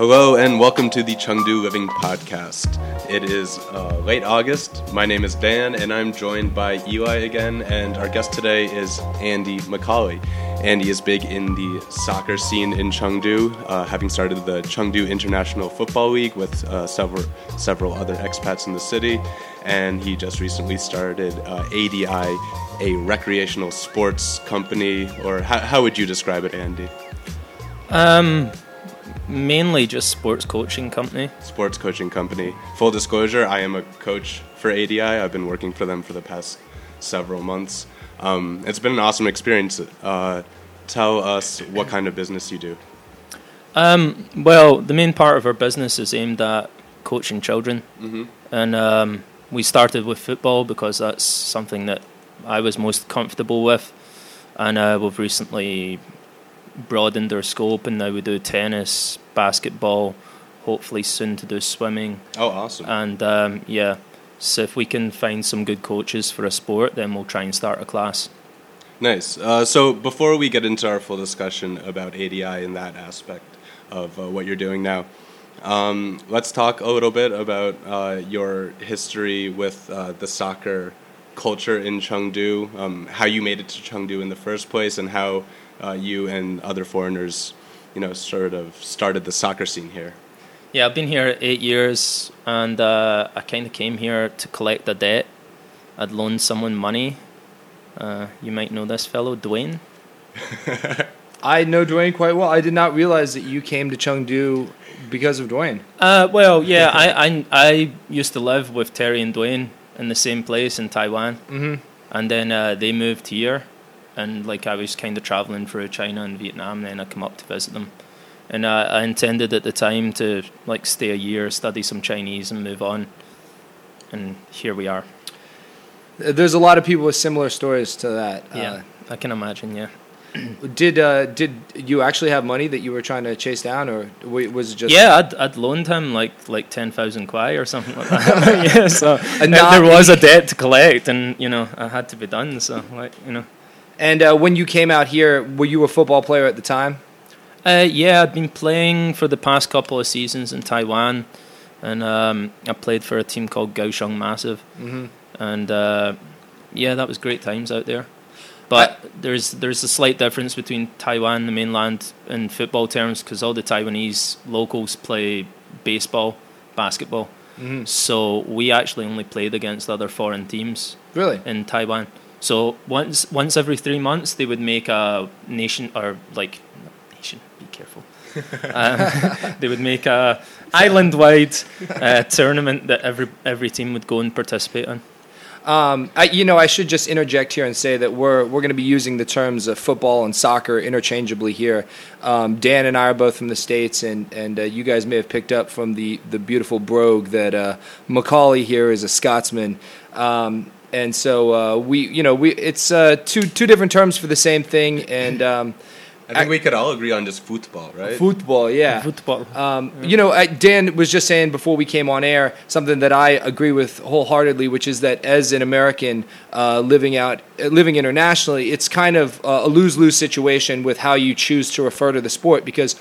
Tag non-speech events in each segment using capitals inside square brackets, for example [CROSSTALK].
Hello and welcome to the Chengdu Living Podcast. It is uh, late August. My name is Dan and I'm joined by Eli again, and our guest today is Andy McCauley. Andy is big in the soccer scene in Chengdu, uh, having started the Chengdu International Football League with uh, several several other expats in the city, and he just recently started uh, ADI, a recreational sports company. Or how, how would you describe it, Andy? Um, mainly just sports coaching company. sports coaching company. Full disclosure, I am a coach for ADI. I've been working for them for the past several months. Um, it's been an awesome experience. Uh, tell us what kind of business you do. Um, well, the main part of our business is aimed at coaching children, Mhm. and um, we started with football because that's something that I was most comfortable with, and uh, we've recently broadened our scope, and now we do tennis, basketball, hopefully soon to do swimming, Oh, awesome. and um, yeah. So if we can find some good coaches for a sport, then we'll try and start a class. Nice. Uh, so before we get into our full discussion about ADI and that aspect of uh, what you're doing now, um, let's talk a little bit about uh, your history with uh, the soccer culture in Chengdu, um, how you made it to Chengdu in the first place, and how uh, you and other foreigners, you know, sort of started the soccer scene here. Yeah, I've been here eight years, and uh, I kind of came here to collect a debt. I'd loaned someone money. Uh, you might know this fellow, Dwayne. [LAUGHS] I know Dwayne quite well. I did not realize that you came to Chengdu because of Dwayne. Uh, well, yeah, I, I I used to live with Terry and Dwayne in the same place in Taiwan, Mm-hmm. and then uh, they moved here, and like I was kind of traveling through China and Vietnam. Then I come up to visit them, and uh, I intended at the time to like stay a year, study some Chinese, and move on. And here we are. There's a lot of people with similar stories to that. Yeah, I can imagine. Yeah. Uh, [CLEARS THROAT] did uh, did you actually have money that you were trying to chase down, or was it just? yeah, I'd, I'd loaned him like like ten thousand kwai or something like that. [LAUGHS] yeah, so [LAUGHS] And uh, there was a debt to collect, and you know I had to be done. So like you know, And uh, when you came out here, were you a football player at the time? uh, yeah, I'd been playing for the past couple of seasons in Taiwan, and um, I played for a team called Kaohsiung Massive, Mm-hmm. and uh, yeah, that was great times out there. But there's there's a slight difference between Taiwan, the mainland, in football terms because all the Taiwanese locals play baseball, basketball. Mm-hmm. So we actually only played against other foreign teams Really? in Taiwan. So once once every three months they would make a nation or like not nation. Be careful. [LAUGHS] um, they would make a island wide uh, tournament that every every team would go and participate in. Um, I, you know, I should just interject here and say that we're we're going to be using the terms of football and soccer interchangeably here. Um, Dan and I are both from the states, and and uh, you guys may have picked up from the the beautiful brogue that uh, Macaulay here is a Scotsman. Um, and so uh, we, you know, we it's uh, two two different terms for the same thing, and um, I think we could all agree on just football, right? football, yeah. Football. Um, You know, I, Dan was just saying before we came on air something that I agree with wholeheartedly, which is that as an American uh, living out, uh, living internationally, it's kind of uh, a lose lose situation with how you choose to refer to the sport. Because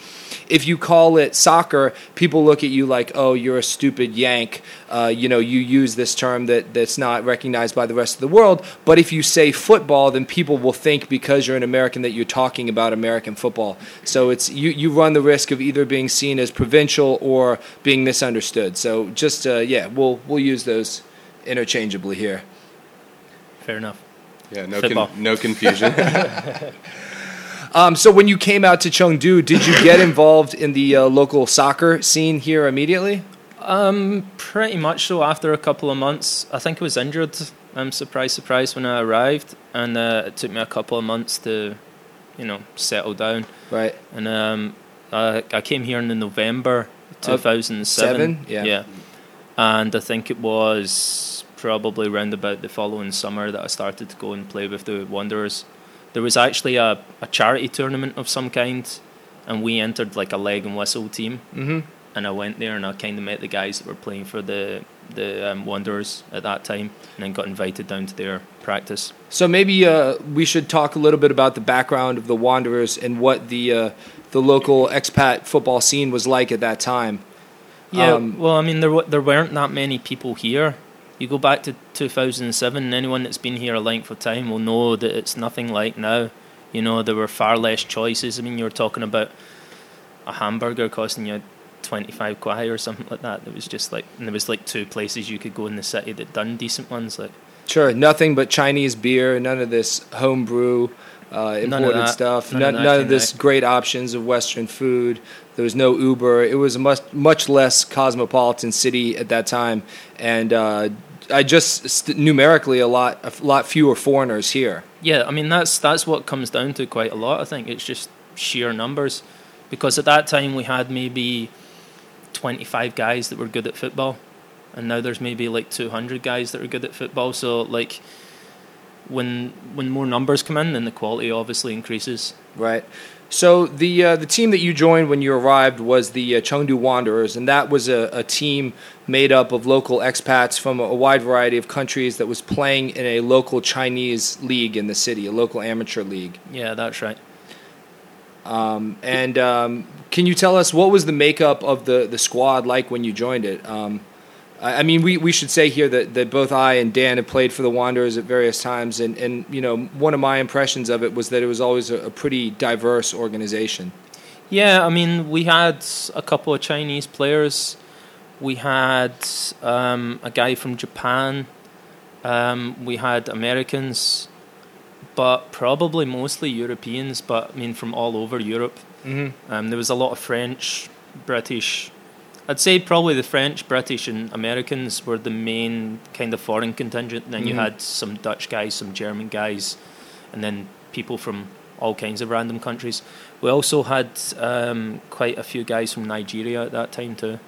if you call it soccer, people look at you like, "Oh, you're a stupid Yank." Uh, you know, you use this term that that's not recognized by the rest of the world. But if you say football, then people will think because you're an American that you're talking about American football. So it's you you run the risk of either being seen as provincial or being misunderstood. So just uh, yeah, we'll we'll use those interchangeably here. Fair enough. Yeah, no, con- no confusion. [LAUGHS] Um, so when you came out to Chengdu, did you get involved in the uh, local soccer scene here immediately? Um, pretty much so. After a couple of months, I think I was injured. I'm surprised, surprised when I arrived, and uh, it took me a couple of months to, you know, settle down. Right. And um, I, I came here in the November 2007. seven? Yeah. yeah. And I think it was probably around about the following summer that I started to go and play with the Wanderers. There was actually a, a charity tournament of some kind, and we entered like a leg and whistle team. Mm-hmm. and I went there and I kind of met the guys that were playing for the the um, Wanderers at that time, and then got invited down to their practice. So maybe uh, we should talk a little bit about the background of the Wanderers and what the uh, the local expat football scene was like at that time. Yeah, Um, well, I mean, there wa- there weren't that many people here. You go back to 2007, and anyone that's been here a length of time will know that it's nothing like now. You know, there were far less choices. I mean, you were talking about a hamburger costing you 25 kwai or something like that. There was just like, and there was like two places you could go in the city that done decent ones. Like, Sure, nothing but Chinese beer, none of this homebrew, uh, imported that. stuff, None none, of none of this great options of Western food. There was no Uber. It was a much much less cosmopolitan city at that time, and uh, I just st- numerically a lot a lot fewer foreigners here. Yeah, I mean that's that's what comes down to quite a lot. I think it's just sheer numbers, because at that time we had maybe twenty five guys that were good at football, and now there's maybe like two hundred guys that are good at football. So like, when when more numbers come in, then the quality obviously increases. Right. So the uh, the team that you joined when you arrived was the uh, Chengdu Wanderers, and that was a, a team made up of local expats from a, wide variety of countries that was playing in a local Chinese league in the city, a local amateur league. Yeah, that's right. Um, and um, can you tell us what was the makeup of the, the squad like when you joined it? Um, I, I mean, we, we should say here that, that both I and Dan have played for the Wanderers at various times, and, and you know one of my impressions of it was that it was always a, a pretty diverse organization. Yeah, I mean, we had a couple of Chinese players. We had um, a guy from Japan. Um, we had Americans, but probably mostly Europeans. But I mean, from all over Europe. Mm-hmm. Um, there was a lot of French, British. I'd say probably the French, British, and Americans were the main kind of foreign contingent. And then you Mhm. had some Dutch guys, some German guys, and then people from all kinds of random countries. We also had um, quite a few guys from Nigeria at that time too.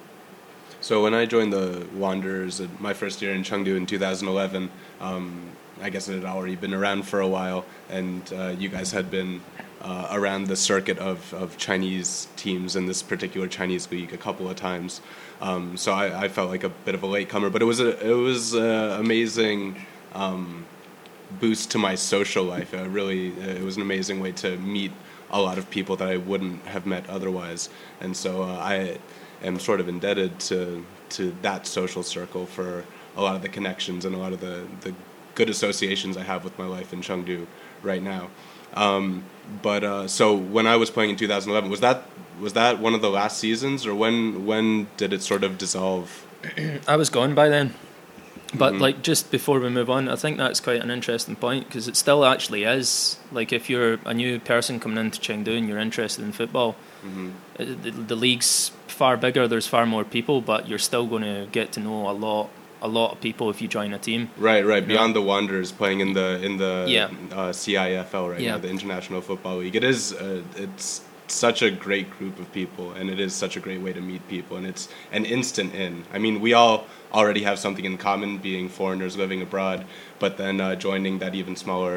So when I joined the Wanderers at my first year in Chengdu in 2011, um, I guess it had already been around for a while, and uh, you guys had been uh, around the circuit of, of Chinese teams in this particular Chinese league a couple of times. Um, so I, I felt like a bit of a latecomer, but it was a it was a amazing um, boost to my social life. Uh, really, uh, it was an amazing way to meet a lot of people that I wouldn't have met otherwise, and so uh, I am sort of indebted to to that social circle for a lot of the connections and a lot of the the good associations I have with my life in Chengdu right now. Um, but uh, so when I was playing in 2011, was that was that one of the last seasons, or when when did it sort of dissolve? [CLEARS THROAT] I was gone by then. But Mhm. like just before we move on, I think that's quite an interesting point because it still actually is. Like if you're a new person coming into Chengdu and you're interested in football, hmm uh, the, the league's far bigger. There's far more people, but you're still going to get to know a lot, a lot of people if you join a team. Right, right. Yeah. Beyond the Wanderers playing in the in the Yeah. uh, CIFL right Yeah. now, the International Football League. It is uh, it's such a great group of people, and it is such a great way to meet people, and it's an instant in. I mean, we all already have something in common, being foreigners living abroad, but then uh, joining that even smaller.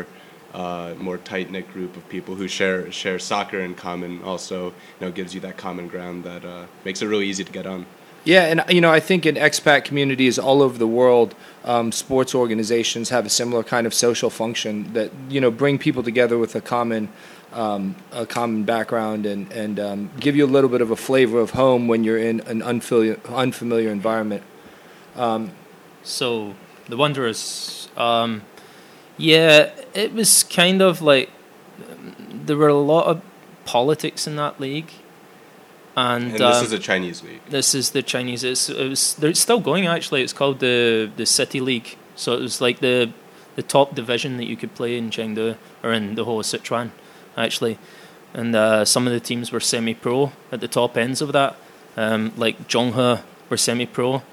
Uh, more tight knit group of people who share share soccer in common also you know gives you that common ground that uh, makes it really easy to get on. Yeah, and you know, I think in expat communities all over the world, um, sports organizations have a similar kind of social function that you know bring people together with a common, um, a common background and and um, give you a little bit of a flavor of home when you're in an unfamiliar unfamiliar environment. Um, So the Wanderers, um, yeah, it was kind of like um, there were a lot of politics in that league, and, And um, this is a Chinese league. This is the Chinese. It's, it was. They're still going. Actually, it's called the the City League. So it was like the the top division that you could play in Chengdu or in the whole of Sichuan, actually. And uh, some of the teams were semi-pro at the top ends of that. Um, like Zhonghe were semi-pro.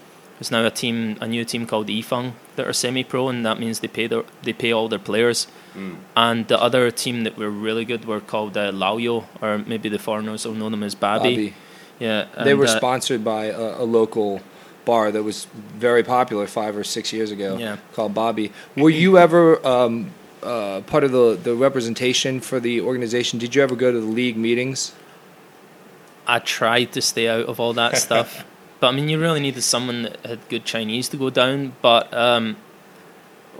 There's now a team, a new team called Yifeng that are semi-pro, and that means they pay their they pay all their players. Mm. And the other team that were really good were called uh, Laoyo, or maybe the foreigners will know them as Babi. Bobby. Yeah, They were uh, sponsored by a, a local bar that was very popular five or six years ago Yeah. called Bobby. Were you ever um, uh, part of the, the representation for the organization? Did you ever go to the league meetings? I tried to stay out of all that stuff. [LAUGHS] But I mean, you really needed someone that had good Chinese to go down. But um,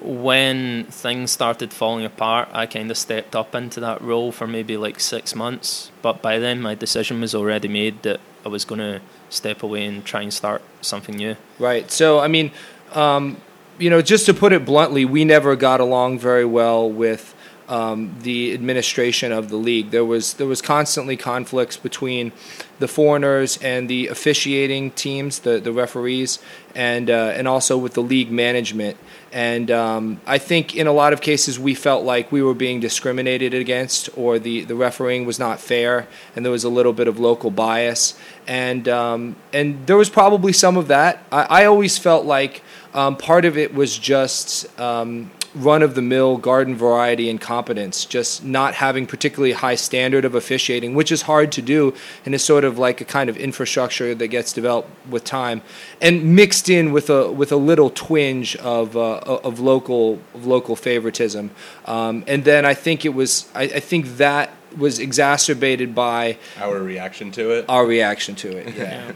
when things started falling apart, I kind of stepped up into that role for maybe like six months. But by then, my decision was already made that I was going to step away and try and start something new. Right. So, I mean, um, you know, just to put it bluntly, we never got along very well with um, the administration of the league. There was there was constantly conflicts between the foreigners and the officiating teams, the the referees, and uh, and also with the league management. And um, I think in a lot of cases we felt like we were being discriminated against, or the, the refereeing was not fair, and there was a little bit of local bias. And um, and there was probably some of that. I, I always felt like um, part of it was just um, run of the mill garden variety incompetence, just not having particularly high standard of officiating, which is hard to do and is sort of like a kind of infrastructure that gets developed with time, and mixed in with a with a little twinge of uh, of local of local favoritism. Um, and then I think it was I, I think that was exacerbated by our reaction to it. Our reaction to it, yeah. yeah.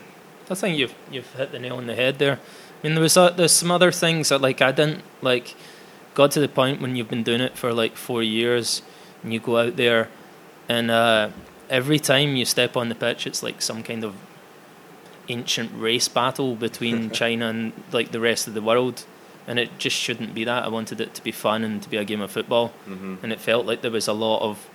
I think you've you've hit the nail on the head there. I mean, there was uh, there's some other things that like I didn't like got to the point when you've been doing it for like four years and you go out there and uh, every time you step on the pitch it's like some kind of ancient race battle between [LAUGHS] China and like the rest of the world and it just shouldn't be that I wanted it to be fun and to be a game of football mm-hmm. and it felt like there was a lot of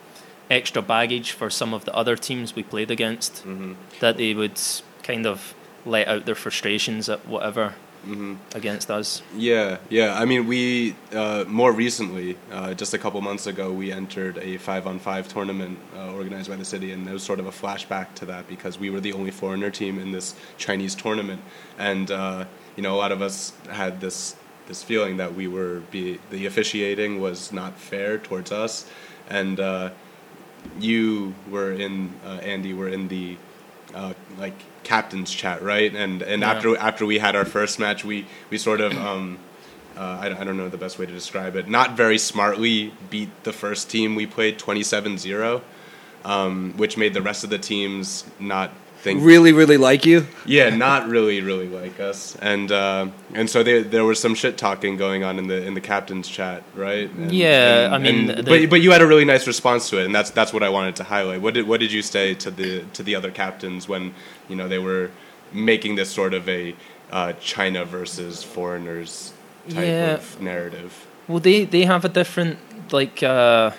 extra baggage for some of the other teams we played against mm-hmm. that they would kind of let out their frustrations at whatever mm-hmm. against us. Yeah, yeah. I mean, we uh, more recently, uh, just a couple months ago, we entered a five-on-five tournament uh, organized by the city, and there was sort of a flashback to that because we were the only foreigner team in this Chinese tournament, and uh, you know, a lot of us had this this feeling that we were be the officiating was not fair towards us, and uh, you were in uh, Andy were in the like captains chat, right? And and yeah. after after we had our first match, we we sort of um, uh, I, I don't know the best way to describe it. Not very smartly beat the first team we played 27-0, um, which made the rest of the teams not think really really like you. Yeah, not really really like us, and uh, and so there there was some shit talking going on in the in the captain's chat, right? And, yeah, and, I mean, and, but but you had a really nice response to it, and that's that's what I wanted to highlight. What did what did you say to the to the other captains when you know they were making this sort of a uh, China versus foreigners type yeah. of narrative? Well, they they have a different like uh,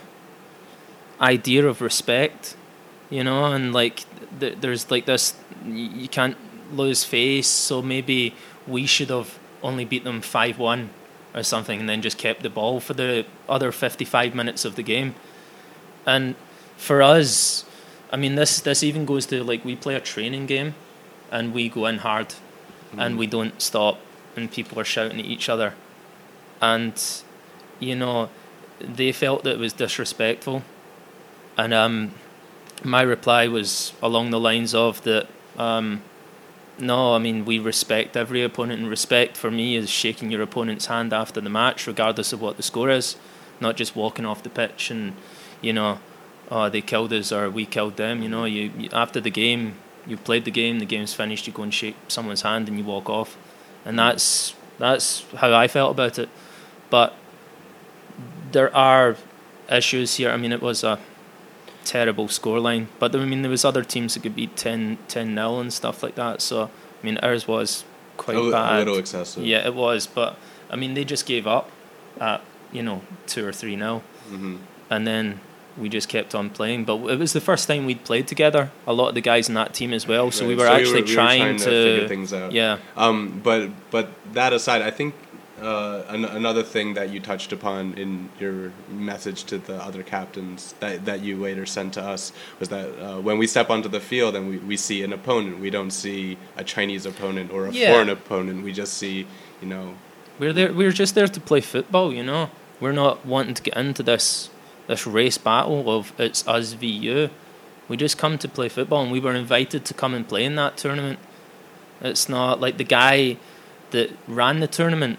idea of respect, you know, and like th- there's like this you can't lose face so maybe we should have only beat them 5-1 or something and then just kept the ball for the other 55 minutes of the game. And for us i mean this this even goes to like we play a training game and we go in hard mm. and we don't stop and people are shouting at each other. And you know they felt that it was disrespectful. And um my reply was along the lines of that. Um, no, I mean we respect every opponent, and respect for me is shaking your opponent's hand after the match, regardless of what the score is, not just walking off the pitch and you know, oh they killed us or we killed them. You know, you, you after the game, you've played the game, the game's finished, you go and shake someone's hand and you walk off, and that's that's how I felt about it. But there are issues here. I mean, it was a terrible scoreline. But I mean, there was other teams that could beat 10 0 and stuff like that. So I mean, ours was quite a, bad. A little excessive. Yeah, it was. But I mean, they just gave up at you know two or three 0 mm-hmm. and then we just kept on playing. But it was the first time we'd played together. A lot of the guys in that team as well. So right. we were so actually we were, we trying, were trying, to, to figure things out. Yeah. Um. But but that aside, I think uh, an- another thing that you touched upon in your message to the other captains that, that you later sent to us was that uh, when we step onto the field and we, we see an opponent, we don't see a Chinese opponent or a Yeah. foreign opponent. We just see, you know, We're there. We're just there to play football, you know. We're not wanting to get into this this race battle of it's us v you. We just come to play football, and we were invited to come and play in that tournament. It's not like the guy that ran the tournament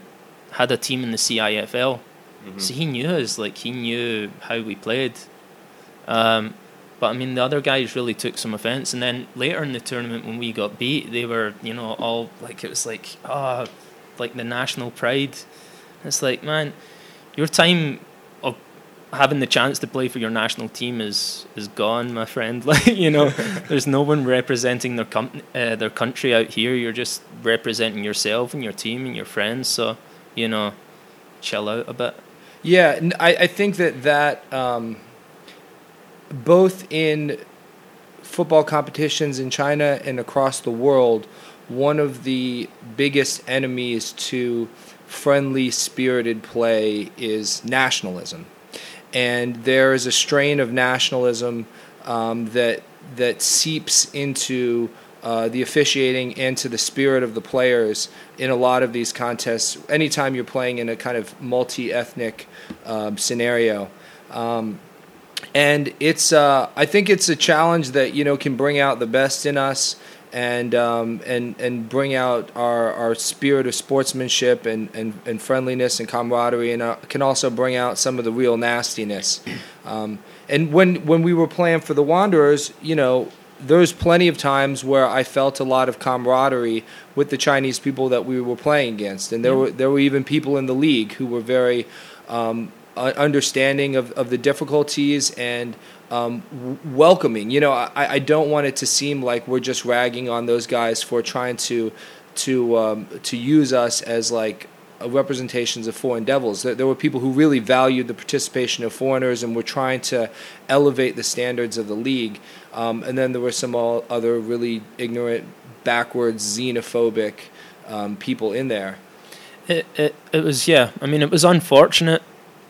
had a team in the CIFL, Mhm. so he knew us. Like he knew how we played. Um, But I mean, the other guys really took some offense, and then later in the tournament when we got beat, they were you know all like it was like ah, like the national pride. It's like man, your time of having the chance to play for your national team is is gone, my friend. [LAUGHS] Like you know, [LAUGHS] there's no one representing their com- uh, their country out here. You're just representing yourself and your team and your friends. So you know, chill out a bit. Yeah, I, I think that that um, both in football competitions in China and across the world, one of the biggest enemies to friendly spirited play is nationalism. And there is a strain of nationalism um, that that seeps into uh, the officiating and to the spirit of the players in a lot of these contests. Anytime you're playing in a kind of multi-ethnic um, scenario, um, and it's uh, I think it's a challenge that you know can bring out the best in us and um, and and bring out our, our spirit of sportsmanship and, and, and friendliness and camaraderie, and uh, can also bring out some of the real nastiness. Um, and when when we were playing for the Wanderers, you know, there's plenty of times where I felt a lot of camaraderie with the Chinese people that we were playing against, and there yeah. were there were even people in the league who were very um, understanding of, of the difficulties and um, w- welcoming. You know, I, I don't want it to seem like we're just ragging on those guys for trying to to um, to use us as like representations of foreign devils. There, there, were people who really valued the participation of foreigners and were trying to elevate the standards of the league. Um, and then there were some all other really ignorant, backwards, xenophobic um, people in there. It, it it was yeah. I mean, it was unfortunate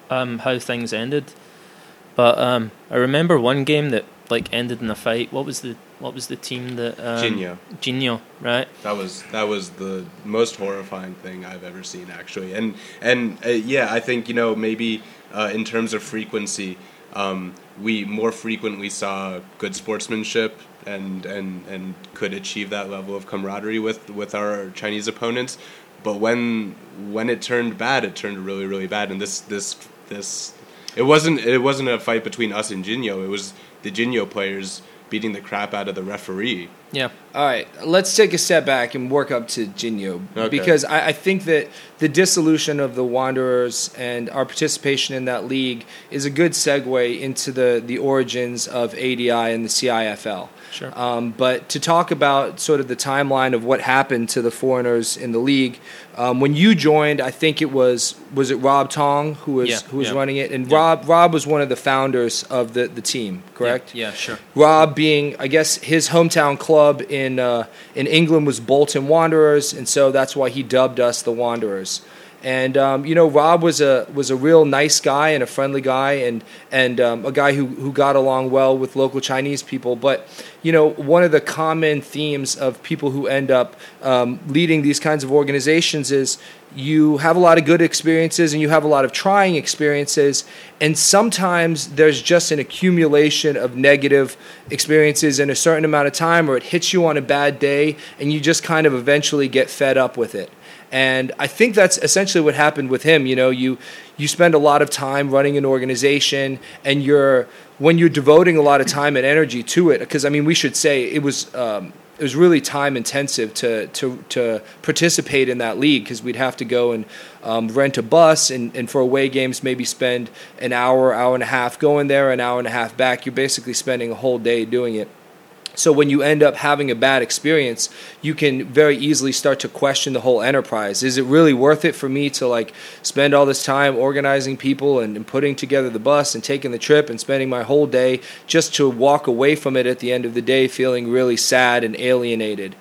um, how things ended. But um, I remember one game that like ended in a fight. What was the what was the team that um, Jinyo. Jinyo, right? That was that was the most horrifying thing I've ever seen, actually. And and uh, yeah, I think you know maybe uh, in terms of frequency, um, we more frequently saw good sportsmanship and and and could achieve that level of camaraderie with with our Chinese opponents. But when when it turned bad, it turned really really bad. And this this this it wasn't it wasn't a fight between us and Jinyo. It was the Jinyo players beating the crap out of the referee. Yeah. All right, let's take a step back and work up to Jinyo okay. because I, I, think that the dissolution of the Wanderers and our participation in that league is a good segue into the the origins of ADI and the CIFL. Sure. Um, but to talk about sort of the timeline of what happened to the foreigners in the league, um, when you joined, I think it was was it Rob Tong who was yeah, who was yeah. running it, and yeah. Rob Rob was one of the founders of the, the team, correct? Yeah, sure. Rob being, I guess, his hometown club in uh, in England was Bolton Wanderers, and so that's why he dubbed us the Wanderers. And um, you know, Rob was a was a real nice guy and a friendly guy, and and um, a guy who who got along well with local Chinese people. But you know, one of the common themes of people who end up um, leading these kinds of organizations is you have a lot of good experiences and you have a lot of trying experiences, and sometimes there's just an accumulation of negative experiences in a certain amount of time, or it hits you on a bad day, and you just kind of eventually get fed up with it. And I think that's essentially what happened with him. You know, you you spend a lot of time running an organization, and you're when you're devoting a lot of time and energy to it. Because I mean, we should say it was. Um, it was really time intensive to, to, to participate in that league because we'd have to go and um, rent a bus and, and for away games maybe spend an hour, hour and a half going there, an hour and a half back. You're basically spending a whole day doing it. So when you end up having a bad experience, you can very easily start to question the whole enterprise. Is it really worth it for me to like spend all this time organizing people and, and, putting together the bus and taking the trip and spending my whole day just to walk away from it at the end of the day feeling really sad and alienated?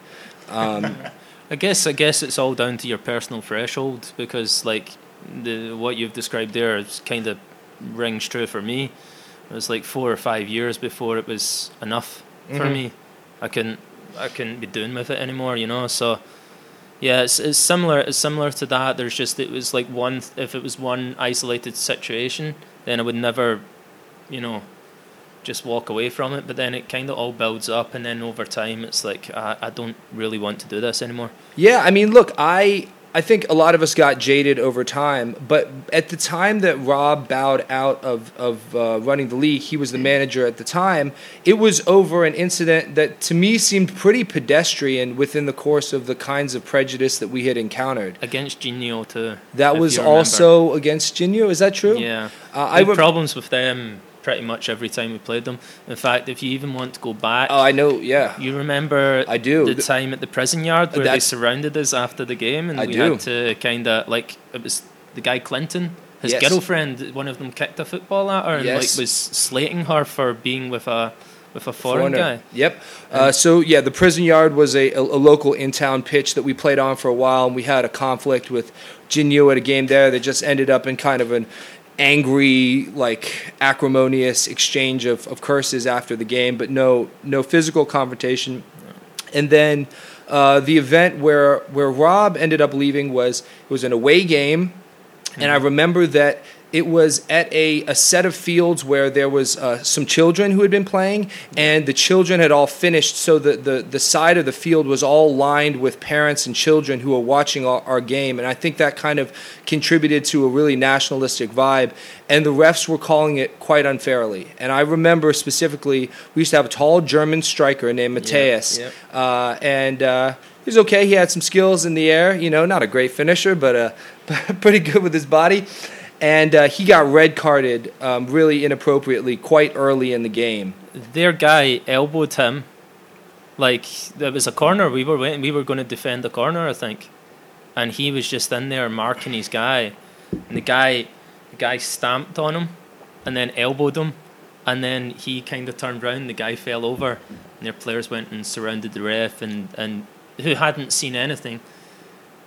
Um, [LAUGHS] I guess I guess it's all down to your personal threshold because like the what you've described there is kind of rings true for me. It was like four or five years before it was enough for mm-hmm. me. I couldn't I couldn't be doing with it anymore, you know. So yeah, it's it's similar. It's similar to that. There's just it was like one. If it was one isolated situation, then I would never, you know, just walk away from it. But then it kind of all builds up, and then over time, it's like I, I don't really want to do this anymore. Yeah, I mean, look, I I think a lot of us got jaded over time, but at the time that Rob bowed out of, of uh, running the league, he was the manager at the time. It was over an incident that to me seemed pretty pedestrian within the course of the kinds of prejudice that we had encountered. Against Genio too. That was also against Genio, is that true? Yeah. Uh, I re- problems with them pretty much every time we played them. In fact, if you even want to go back, Oh, I know, yeah. you remember I do. the Th- time at the prison yard where they surrounded us after the game, and I we do. had to kind of like it was the guy Clinton. His Yes. girlfriend, one of them kicked a football at her and Yes. like was slating her for being with a with a foreign, guy. Yep. Uh, so yeah, the prison yard was a, a, a local in-town pitch that we played on for a while, and we had a conflict with Jinyu at a game there that just ended up in kind of an angry, like acrimonious exchange of, of curses after the game, but no no physical confrontation. And then uh, the event where where Rob ended up leaving was it was an away game, and I remember that it was at a, a set of fields where there was uh, some children who had been playing, and the children had all finished. So the, the, the side of the field was all lined with parents and children who were watching our, our game, and I think that kind of contributed to a really nationalistic vibe. And the refs were calling it quite unfairly. And I remember specifically, we used to have a tall German striker named yep. uh, and uh, he was okay. He had some skills in the air, you know, not a great finisher, but uh, [LAUGHS] pretty good with his body. And uh, he got red carded um, really inappropriately quite early in the game. Their guy elbowed him. Like there was a corner. We were waiting, we were going to defend the corner, I think, and he was just in there marking his guy, and the guy, the guy stamped on him, and then elbowed him, and then he kind of turned round. The guy fell over, and their players went and surrounded the ref, and and who hadn't seen anything,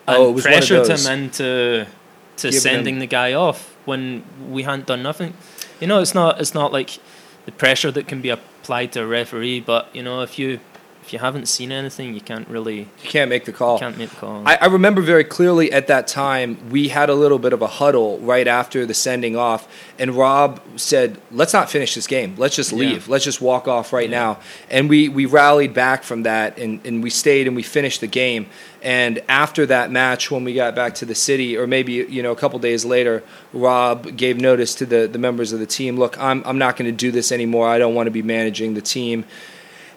and Oh, it was one of pressured him into to sending the guy off when we hadn't done nothing. You know, it's not it's not like the pressure that can be applied to a referee, but you know, if you if you haven't seen anything, you can't really You can't make the call. can't make the call. I, I remember very clearly at that time we had a little bit of a huddle right after the sending off, and Rob said, "Let's not finish this game. Let's just Yeah. leave. Let's just walk off right Yeah. now." And we we rallied back from that, and, and we stayed and we finished the game. And after that match, when we got back to the city, or maybe you know a couple days later, Rob gave notice to the the members of the team. Look, I'm I'm not going to do this anymore. I don't want to be managing the team.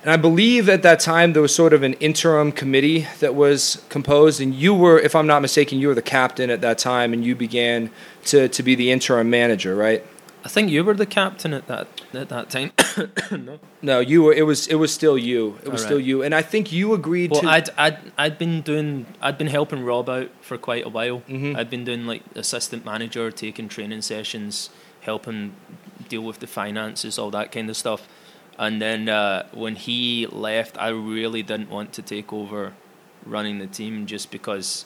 And I believe at that time there was sort of an interim committee that was composed, and you were, if I'm not mistaken, you were the captain at that time, and you began to, to be the interim manager, right? I think you were the captain at that at that time. [COUGHS] no. No, you were. It was. It was still you. It was All still you, and I think you agreed Well, to. I'd I'd I'd been doing I'd been helping Rob out for quite a while. Mhm. I'd been doing like assistant manager, taking training sessions, helping deal with the finances, all that kind of stuff. And then uh, when he left, I really didn't want to take over running the team just because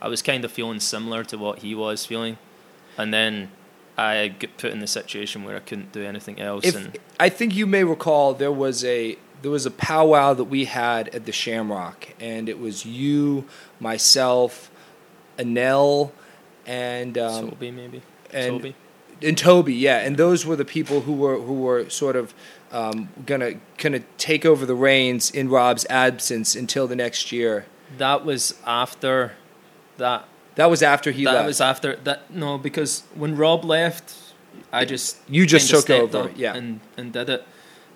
I was kind of feeling similar to what he was feeling. And then I got put in the situation where I couldn't do anything else. if and I think you may recall, there was a there was a powwow that we had at the Shamrock, and it was you, myself, Anel, and um, maybe. and-. And Toby, yeah, and those were the people who were who were sort of um, gonna gonna take over the reins in Rob's absence until the next year. That was after that. That was after he left. that left. was after that. No, because when Rob left, I just You just took over, yeah. and and did it.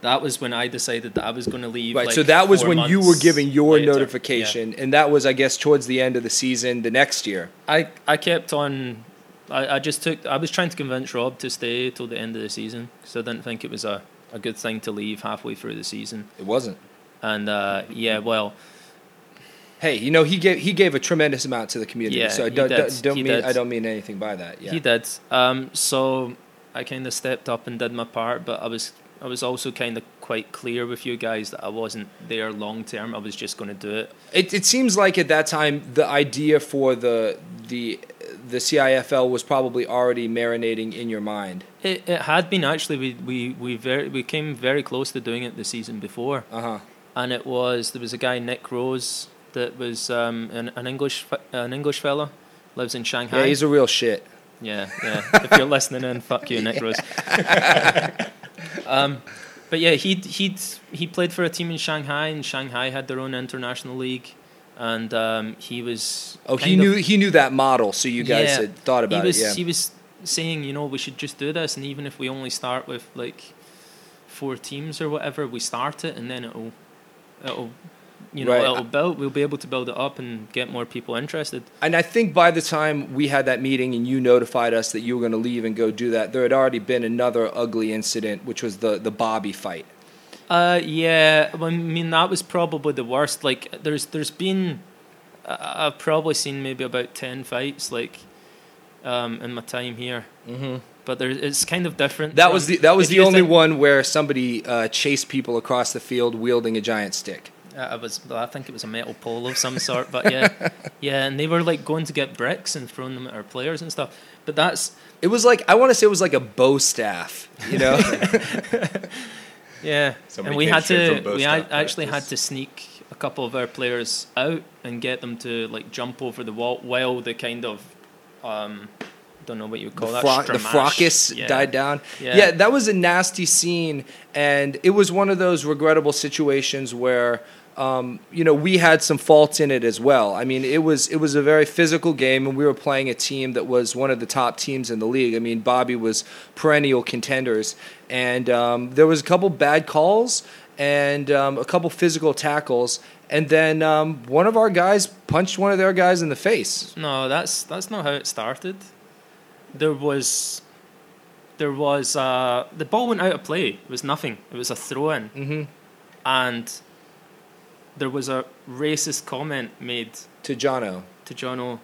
That was when I decided that I was going to leave. right, like, so that was when you were giving your later. notification, and that was, I guess, towards the end of the season, the next year. I I kept on. I, I just took. I was trying to convince Rob to stay till the end of the season because I didn't think it was a, a good thing to leave halfway through the season. It wasn't. And uh, yeah, well, Hey, you know he gave he gave a tremendous amount to the community. Yeah, so I don't, don't, mean did. I don't mean anything by that. Yeah. He did. Um, so I kind of stepped up and did my part, but I was I was also kind of quite clear with you guys that I wasn't there long term. I was just going to do it. It, it seems like at that time the idea for the the the CIFL was probably already marinating in your mind. It, it had been actually. We we we very we came very close to doing it the season before, Uh huh. and it was there was a guy Nick Rose that was um, an, an English an English fella lives in Shanghai. Yeah, he's a real shit. Yeah, yeah. if you're listening in, fuck you, Nick Rose. [LAUGHS] um, but yeah, he he he played for a team in Shanghai, and Shanghai had their own international league, and um, he was. Oh, he kind of- knew he knew that model, so you guys Yeah. had thought about he was, it. Yeah. He was saying, you know, we should just do this, and even if we only start with like four teams or whatever, we start it, and then it'll, it'll, you know, Right. it'll build. We'll be able to build it up and get more people interested. And I think by the time we had that meeting and you notified us that you were going to leave and go do that, there had already been another ugly incident, which was the the Bobby fight. Uh, yeah, I mean that was probably the worst. Like, there's there's been, I- I've probably seen maybe about ten fights like, um, in my time here. Mm-hmm. But there, it's kind of different. That from- was the that was the only think- one where somebody uh, chased people across the field wielding a giant stick. Uh, I was, well, I think it was a metal pole of some sort, but yeah, [LAUGHS] yeah, and they were like going to get bricks and throwing them at our players and stuff. But that's It was like I want to say it was like a bow staff, you know. [LAUGHS] [LAUGHS] yeah, and we had to, we a- actually had to sneak a couple of our players out and get them to like jump over the wall while the kind of, um, don't know what you would the, call fro- that, the fracas Yeah. died down. Yeah. Yeah. that was a nasty scene, and it was one of those regrettable situations where. Um, you know, we had some faults in it as well. I mean, it was it was a very physical game, and we were playing a team that was one of the top teams in the league. I mean, Bobby was perennial contenders, and um, there was a couple bad calls and um, a couple physical tackles, and then um, one of our guys punched one of their guys in the face. No, that's that's not how it started. There was, there was uh, the ball went out of play. It was nothing. It was a throw in, hmm and there was a racist comment made To Jono. to Jono,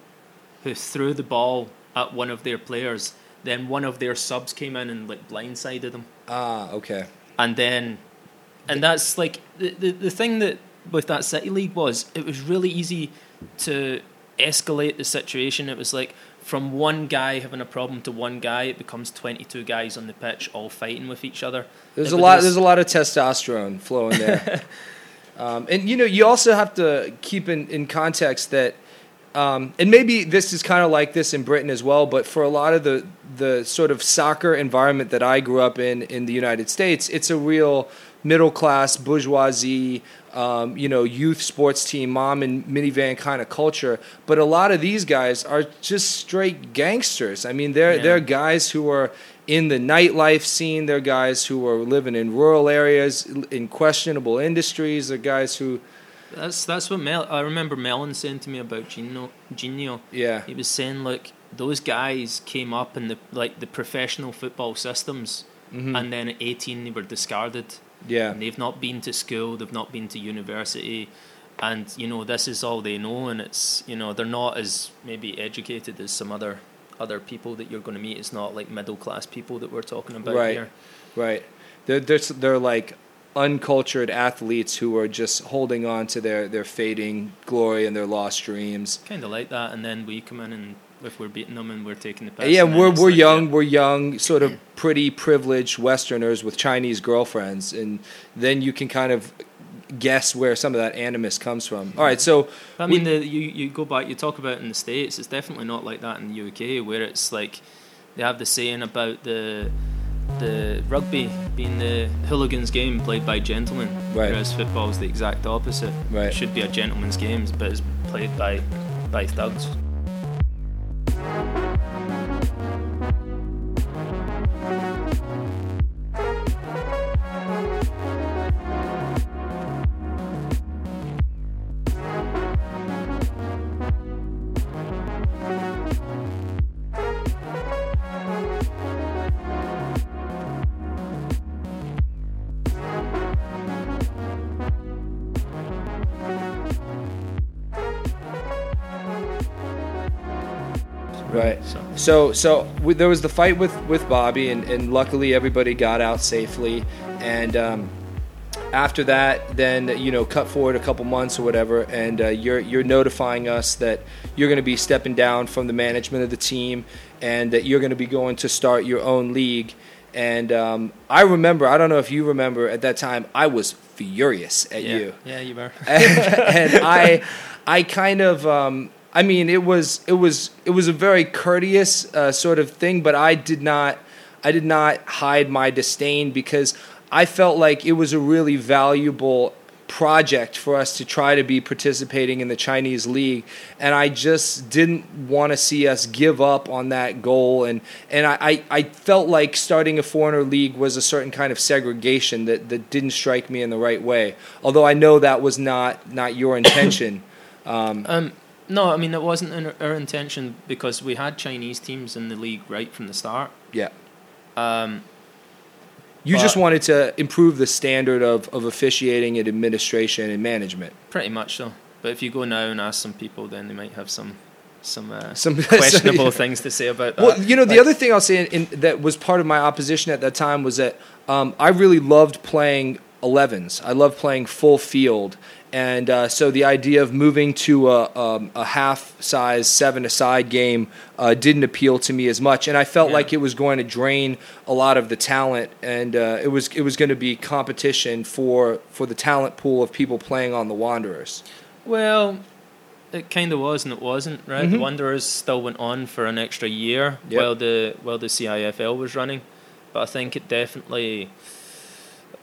who threw the ball at one of their players. Then one of their subs came in and like blindsided him, Ah, okay. and then, and that's like the the, the thing that with that city league was it was really easy to escalate the situation. It was like from one guy having a problem to one guy, it becomes twenty two guys on the pitch all fighting with each other. There's It a lot. There's a lot of testosterone flowing there, [LAUGHS] um, and you know you also have to keep in, in context that, um, and maybe this is kind of like this in Britain as well. But for a lot of the the sort of soccer environment that I grew up in in the United States, it's a real middle class bourgeoisie. Um, you know, youth sports team, mom and minivan kind of culture. But a lot of these guys are just straight gangsters. I mean, they're Yeah. they're guys who are in the nightlife scene. They're guys who are living in rural areas, in questionable industries. They're guys who, That's that's what Mel. I remember Melon saying to me about Gino. Gino. yeah, He was saying like those guys came up in the like the professional football systems, Mhm. and then at eighteen they were discarded. yeah, And they've not been to school. They've not been to university, and you know this is all they know. And it's you know they're not as maybe educated as some other other people that you're going to meet. It's not like middle class people that we're talking about Right. here. right. They're they're they're like uncultured athletes who are just holding on to their their fading glory and their lost dreams. Kind of like that. And then we come in and if we're beating them and we're taking the yeah, we're we're like, young, we're young, sort of pretty privileged Westerners with Chinese girlfriends, and then you can kind of guess where some of that animus comes from. All right, so I we- mean, the, you you go back, you talk about in the states. It's definitely not like that in the UK, where it's like they have the saying about the the rugby being the hooligans game played by gentlemen, Right. whereas football is the exact opposite. Right. It should be a gentleman's game, but it's played by by thugs. So So we, there was the fight with with Bobby, and, and luckily everybody got out safely. And um, after that, then you know, cut forward a couple months or whatever, and uh, you're you're notifying us that you're going to be stepping down from the management of the team, and that you're going to be going to start your own league. And um, I remember, I don't know if you remember at that time, I was furious at yeah, you yeah, you were. [LAUGHS] and, and I, I kind of, um, I mean, it was, it was, it was a very courteous uh, sort of thing, but I did not, I did not hide my disdain because I felt like it was a really valuable project for us to try to be participating in the Chinese league, and I just didn't want to see us give up on that goal. And and I, I, I felt like starting a foreigner league was a certain kind of segregation that, that didn't strike me in the right way. Although I know that was not not your intention. [COUGHS] Um, um, no, I mean it wasn't in our intention because we had Chinese teams in the league right from the start. Yeah. Um, you just wanted to improve the standard of, of officiating and administration and management. Pretty much so. But if you go now and ask some people, then they might have some some uh, [LAUGHS] some [LAUGHS] questionable [LAUGHS] things to say about that. Well, you know, the like, other thing I'll say in, in, that was part of my opposition at that time was that um, I really loved playing 11s. I loved playing full field, and uh, so the idea of moving to a, um, a half size seven aside game uh, didn't appeal to me as much, and I felt yeah. like it was going to drain a lot of the talent, and uh, it was it was going to be competition for for the talent pool of people playing on the Wanderers. Well, it kind of was and it wasn't right. Mm-hmm. The Wanderers still went on for an extra year yep. while the while the CIFL was running, but I think it definitely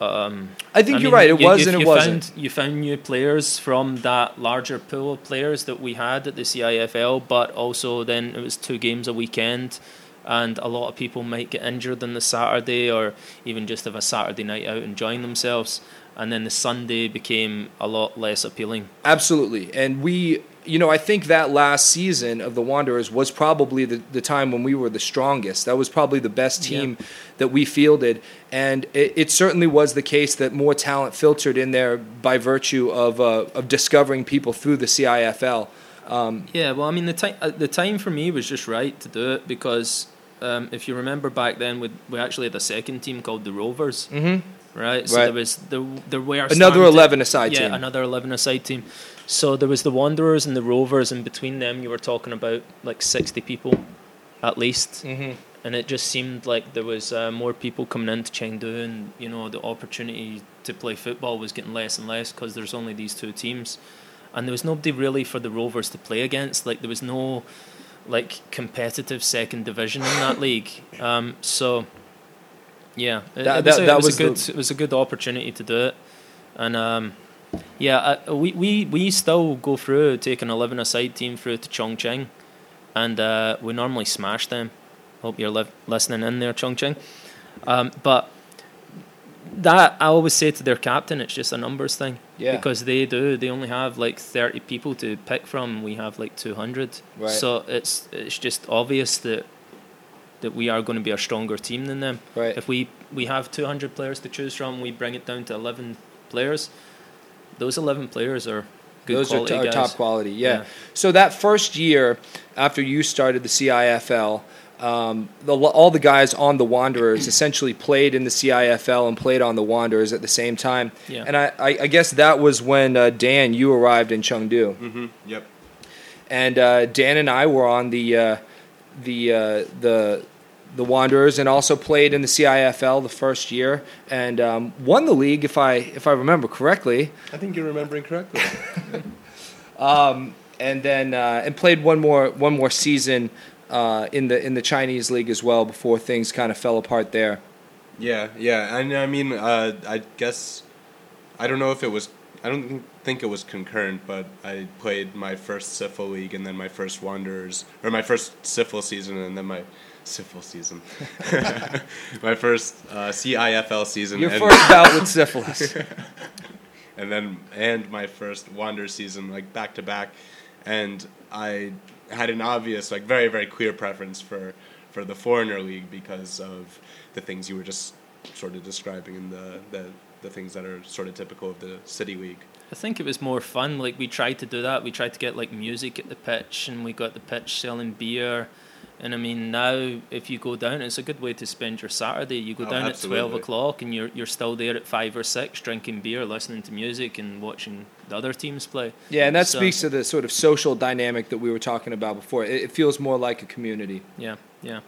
um, I think I you're mean, right. It you, was and it wasn't. Found, you found new players from that larger pool of players that we had at the CIFL, but also then it was two games a weekend, and a lot of people might get injured on the Saturday or even just have a Saturday night out enjoying themselves. And then the Sunday became a lot less appealing. Absolutely, and we you know, I think that last season of the Wanderers was probably the, the time when we were the strongest. That was probably the best team yeah. that we fielded. And it, it, certainly was the case that more talent filtered in there by virtue of, uh, of discovering people through the CIFL. Um, yeah, well, I mean, the, time uh, the time for me was just right to do it because um, if you remember back then, we, we actually had a second team called the Rovers. Mm-hmm. Right, so right. there was there, there were another eleven aside yeah, team. another eleven aside team. So there was the Wanderers and the Rovers, and between them, you were talking about like sixty people, at least. Mm-hmm. And it just seemed like there was uh, more people coming into Chengdu, and you know the opportunity to play football was getting less and less because there's only these two teams, and there was nobody really for the Rovers to play against. Like there was no like competitive second division in that league. Um, so yeah, that, it was, that, a, that was, was a good the... it was a good opportunity to do it, and um, yeah, uh, we, we, we still go through, take an 11 aside team through to Chongqing, and uh, we normally smash them. Hope you're li- listening in there, Chongqing. Um, but that I always say to their captain, it's just a numbers thing. Yeah. Because they do, they only have like 30 people to pick from. We have like 200. Right. So it's it's just obvious that that we are going to be a stronger team than them. Right. If we we have 200 players to choose from, we bring it down to 11 players those 11 players are good those quality are, t- top quality yeah. yeah. so that first year after you started the cifl um, the, all the guys on the Wanderers [CLEARS THROAT] essentially played in the CIFL and played on the Wanderers at the same time. Yeah. And I, I, I guess that was when uh, Dan, you arrived in Chengdu. Mm-hmm. Yep. And uh, Dan and I were on the uh, the uh, the the Wanderers and also played in the CIFL the first year and um, won the league if I if I remember correctly. I think you're remembering correctly. [LAUGHS] um, and then uh, and played one more one more season uh, in the in the Chinese league as well before things kind of fell apart there. Yeah, yeah, and I mean, uh, I guess I don't know if it was. I don't think it was concurrent, but I played my first CIFL league and then my first Wanderers, or my first CIFL season and then my syphilis season. [LAUGHS] my first uh, CIFL season. Your first bout with [LAUGHS] syphilis. and then and my first Wander season, like back to back, and I had an obvious, like very very clear preference for for the foreigner league because of the things you were just sort of describing and the the the things that are sort of typical of the city league. I think it was more fun. Like we tried to do that. We tried to get like music at the pitch, and we got the pitch selling beer and I mean, now if you go down, it's a good way to spend your Saturday. You go oh, down absolutely. at twelve o'clock, and you're you're still there at five or six, drinking beer, listening to music, and watching the other teams play. Yeah, and that so, speaks to the sort of social dynamic that we were talking about before. It, it feels more like a community. Yeah, yeah.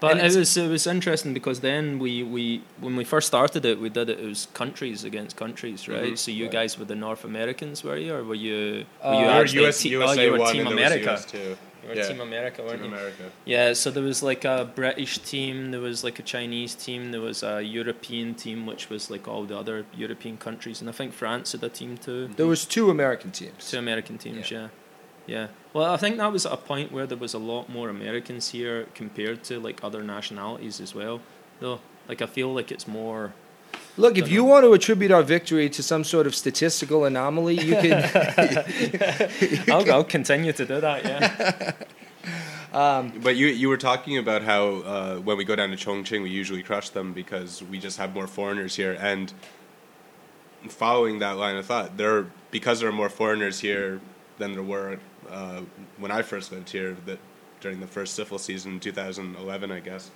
But it was it was interesting because then we, we when we first started it, we did it. It was countries against countries, right? Mm-hmm. So you right. guys were the North Americans, were you, or were you? Were you uh, actually US, te- USA oh, you were Team America? You were Yeah. Team America, weren't Team you? America. Yeah, so there was like a British team, there was like a Chinese team, there was a European team, which was like all the other European countries, and I think France had a team too. There was two American teams. Two American teams, yeah. yeah. Well, I think that was at a point where there was a lot more Americans here compared to like other nationalities as well. Though, like I feel like it's more. Look, if you want to attribute our victory to some sort of statistical anomaly, you can. [LAUGHS] I'll, I'll continue to do that. Yeah. [LAUGHS] But you you were talking about how uh, when we go down to Chongqing, we usually crush them because we just have more foreigners here. And following that line of thought, there because there are more foreigners here than there were uh, when I first lived here. That during the first CIFL season, 2011, I guess,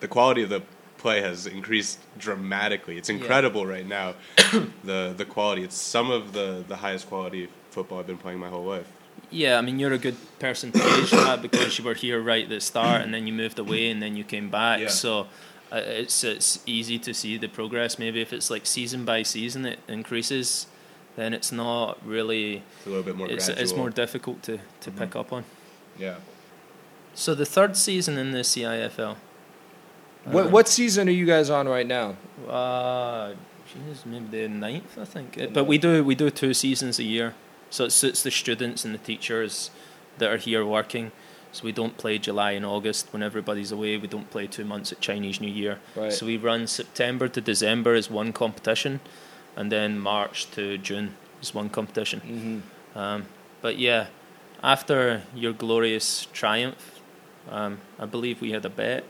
the quality of the play has increased dramatically. It's incredible right now. [COUGHS] the the quality. It's some of the the highest quality football I've been playing my whole life. Yeah, I mean, you're a good person to gauge [COUGHS] that because you were here right at the start, and then you moved away, and then you came back. Yeah. So uh, it's it's easy to see the progress. Maybe if it's like season by season, it increases. Then it's not really. It's a little bit more. It's it's more difficult to to pick up on. Yeah. So the third season in the CIFL. What, what season are you guys on right now? Uh, geez, maybe the ninth, I think. Uh, But we do we do two seasons a year, so it suits the students and the teachers that are here working. So we don't play July and August when everybody's away. We don't play two months at Chinese New Year. Right. So we run September to December is one competition, and then March to June is one competition. Mm-hmm. Um, but yeah, after your glorious triumph, um, I believe we had a bet,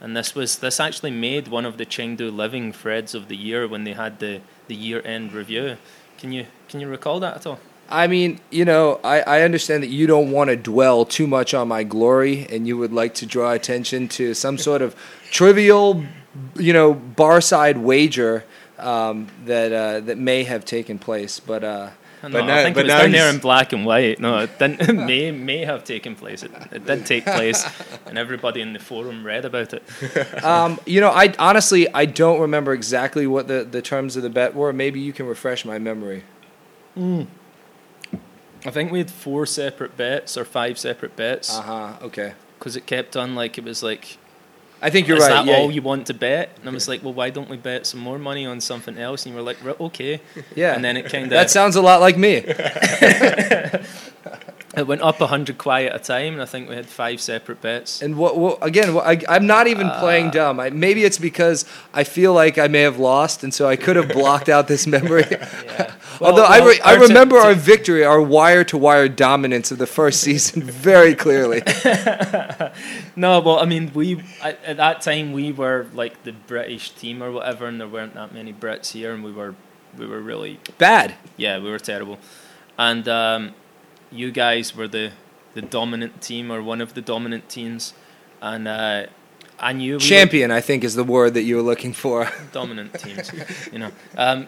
and this was this actually made one of the Chengdu Living Threads of the year when they had the, the year end review. Can you can you recall that at all? I mean, you know, I, I understand that you don't want to dwell too much on my glory and you would like to draw attention to some [LAUGHS] sort of trivial, you know, bar side wager um, that uh, that may have taken place. But uh, No, But I think but it was down there in black and white. No, it didn't. [LAUGHS] may may have taken place. It, it did take place, and everybody in the forum read about it. [LAUGHS] um, you know, I honestly I don't remember exactly what the, the terms of the bet were. Maybe you can refresh my memory. I think we had four separate bets or five separate bets Uh huh. Okay. because it kept on like it was like I think you're is right. that yeah. all you want to bet? And I was like, well, why don't we bet some more money on something else? And you were like, okay. yeah. And then it kind of. that sounds a lot like me. [LAUGHS] it went up a hundred kuai at a time, and I think we had five separate bets. And what, what again? What, I, I'm not even Uh, playing dumb. I, maybe it's because I feel like I may have lost, and so I could have [LAUGHS] blocked out this memory. Yeah. [LAUGHS] Although Well, I, re- I t- remember t- our victory, our wire to wire dominance of the first season [LAUGHS] very clearly. No, well, I mean, we at, at that time we were like the British team or whatever, and there weren't that many Brits here, and we were we were really Bad. yeah, we were terrible. And um, you guys were the the dominant team or one of the dominant teams, and uh, I knew we Champion, I think, is the word that you were looking for. [LAUGHS] dominant teams. you know, um,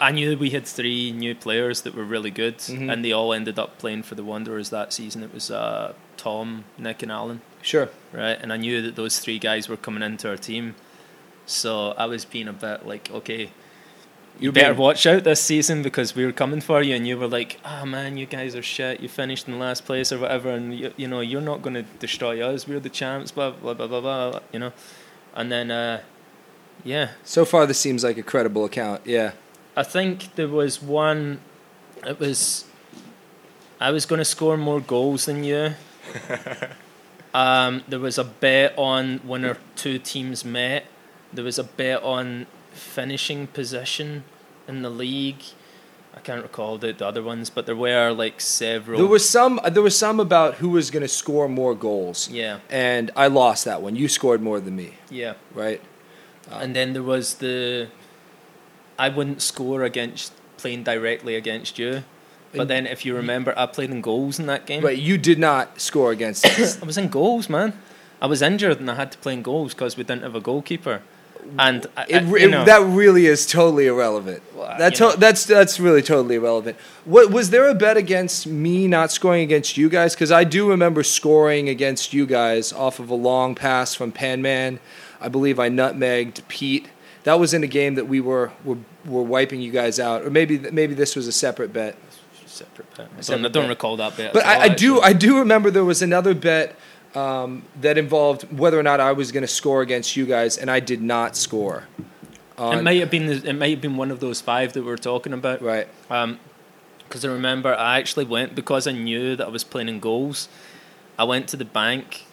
I knew we had three new players that were really good, Mhm. and they all ended up playing for the Wanderers that season. It was uh, Tom, Nick, and Alan, Sure. right? And I knew that those three guys were coming into our team, so I was being a bit like, okay. You better watch out this season because we were coming for you, and you were like, "Ah, man, you guys are shit. You finished in last place or whatever, and you, you know you're not going to destroy us. We're the champs." Blah blah blah blah blah. You know, and then uh, yeah, So far, this seems like a credible account. Yeah. I think there was one. It was. I was going to score more goals than you. [LAUGHS] um, there was a bet on when our two teams met. There was a bet on finishing position in the league. I can't recall the, the other ones, but there were like several. There was some. There was some about who was going to score more goals, yeah, and I lost that one. You scored more than me, yeah. right? and then there was the. I wouldn't score against playing directly against you, but then if you remember, I played in goals in that game. But You did not score against [COUGHS] us. I was in goals, man. I was injured and I had to play in goals because we didn't have a goalkeeper. And I, It, uh, I- you know, that really is totally irrelevant. Well, That's to- that's that's really totally irrelevant. What was there a bet against me not scoring against you guys? Because I do remember scoring against you guys off of a long pass from Panman. I believe I nutmegged Pete. That was in a game that we were were, were wiping you guys out, or maybe maybe this was a separate bet. separate bet. I don't, separate I don't bet. recall that bet. But I, I do. I do remember there was another bet um, that involved whether or not I was going to score against you guys, and I did not score. On, it might have been it might have been one of those five that we are talking about. right. Um, because I remember I actually went because I knew that I was playing in goals. I went to the bank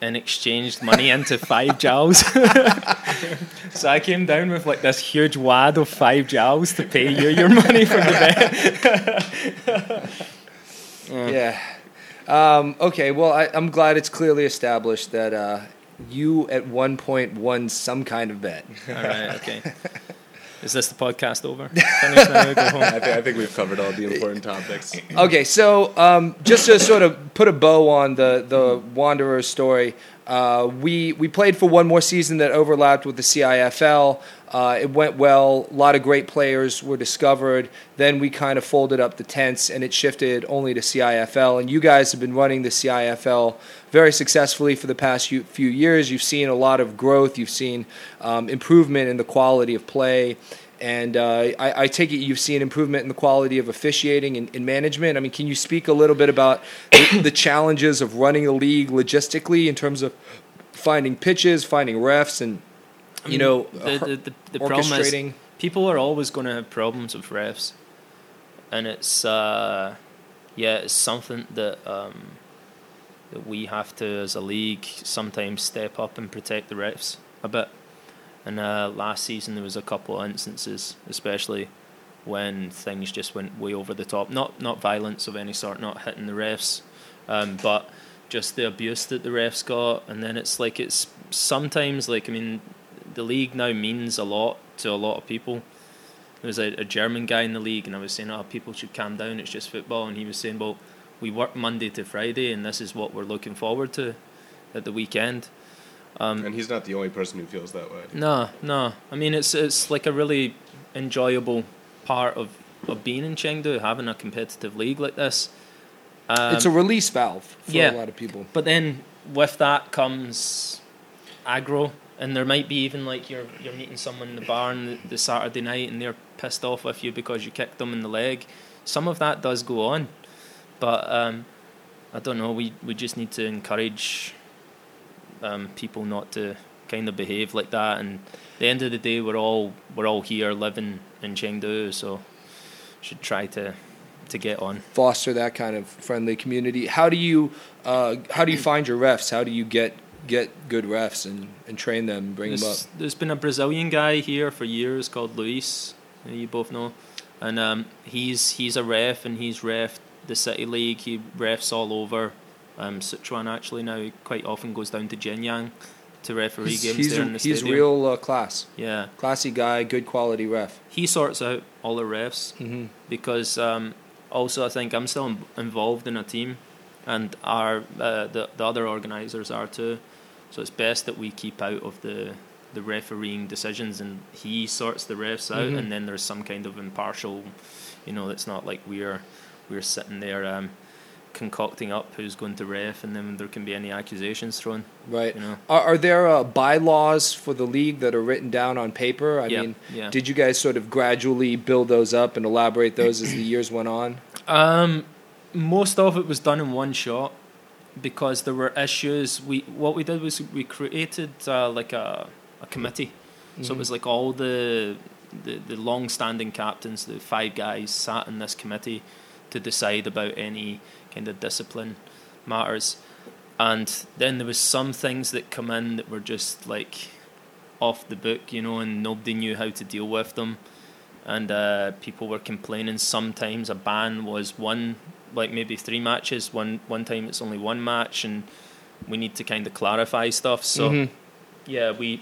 and exchanged money [LAUGHS] into five jowls. [LAUGHS] so I came down with like this huge wad of five jowls to pay you your money from the bet. [LAUGHS] Yeah. Um, okay. Well, I, I'm glad it's clearly established that uh, you at one point won some kind of bet. All right, okay. [LAUGHS] Is this the podcast over? [LAUGHS] Finish now, go home. I, think, I think we've covered all the important topics. Okay, so um, just to sort of put a bow on the the Wanderers story, uh, we we played for one more season that overlapped with the CIFL. Uh, it went well. A lot of great players were discovered. Then we kind of folded up the tents, and it shifted only to CIFL. And you guys have been running the CIFL very successfully for the past few, years. You've seen a lot of growth. You've seen um, improvement in the quality of play. And uh, I, I take it you've seen improvement in the quality of officiating and, and management. I mean, can you speak a little bit about the, [COUGHS] the challenges of running a league logistically in terms of finding pitches, finding refs, and you know, the, the, the, problem is people are always going to have problems with refs, and it's uh, yeah, it's something that um, that we have to as a league sometimes step up and protect the refs a bit. And uh, last season there was a couple of instances, especially when things just went way over the top. Not not violence of any sort, not hitting the refs, um, but just the abuse that the refs got. And then it's like it's sometimes like I mean, the league now means a lot to a lot of people. There was a, a German guy in the league, and I was saying, "Oh, people should calm down. It's just football." And he was saying, "Well, we work Monday to Friday, and this is what we're looking forward to at the weekend." Um, And he's not the only person who feels that way. no, no. I mean, it's it's like a really enjoyable part of, of being in Chengdu, having a competitive league like this. Um, it's a release valve for yeah. a lot of people. but then with that comes aggro, and there might be even like you're you're meeting someone in the bar on the, the Saturday night, and they're pissed off with you because you kicked them in the leg. Some of that does go on, but um, I don't know. We we just need to encourage um, people not to kind of behave like that. And at the end of the day, we're all we're all here living in Chengdu, so should try to to get on. Foster that kind of friendly community. How do you uh, how do you find your refs? How do you get get good refs and, and train them, bring them up? There's, there's been a Brazilian guy here for years called Luis, you both know, and um, he's he's a ref and he's ref the City League. He refs all over um, Sichuan actually now. Quite often goes down to Jianyang to referee He's, games he's, there in the he's stadium. real uh, class, Yeah, classy guy, good quality ref. he sorts out all the refs hmm because um, also I think I'm still involved in a team, and our uh, the the other organisers are too. So it's best that we keep out of the the refereeing decisions, and he sorts the refs out, Mhm. and then there's some kind of impartial, you know, it's not like we're we're sitting there um, concocting up who's going to ref, and then there can be any accusations thrown. Right. You know. Are, are there uh, bylaws for the league that are written down on paper? I Yeah, mean, yeah. did you guys sort of gradually build those up and elaborate those as the [CLEARS THROAT] years went on? Um, most of it was done in one shot because there were issues. We what we did was we created uh, like a a committee, so it was like all the the, the long-standing captains, the five guys, sat in this committee to decide about any kind of discipline matters, and then there was some things that come in that were just like off the book, you know, and nobody knew how to deal with them and uh, people were complaining. Sometimes a ban was one, like maybe three matches. One one time it's only one match, and we need to kind of clarify stuff. So Mhm. yeah, we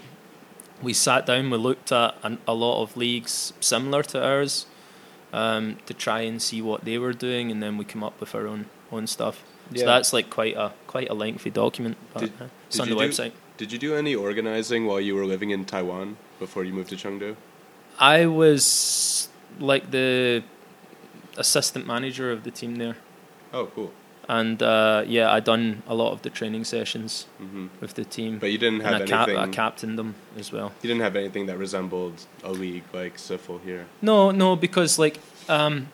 we sat down. We looked at an, a lot of leagues similar to ours um, to try and see what they were doing, and then we come up with our own own stuff. Yeah. So that's like quite a quite a lengthy document. But, Did- uh, it's did on the do- website. Did you do any organizing while you were living in Taiwan before you moved to Chengdu? I was like the assistant manager of the team there. Oh, cool. and uh, yeah, I done a lot of the training sessions hmm with the team, But you didn't have I, cap- anything. I captained them as well. you didn't have anything that resembled a league like CIFL here. No, no, because like um,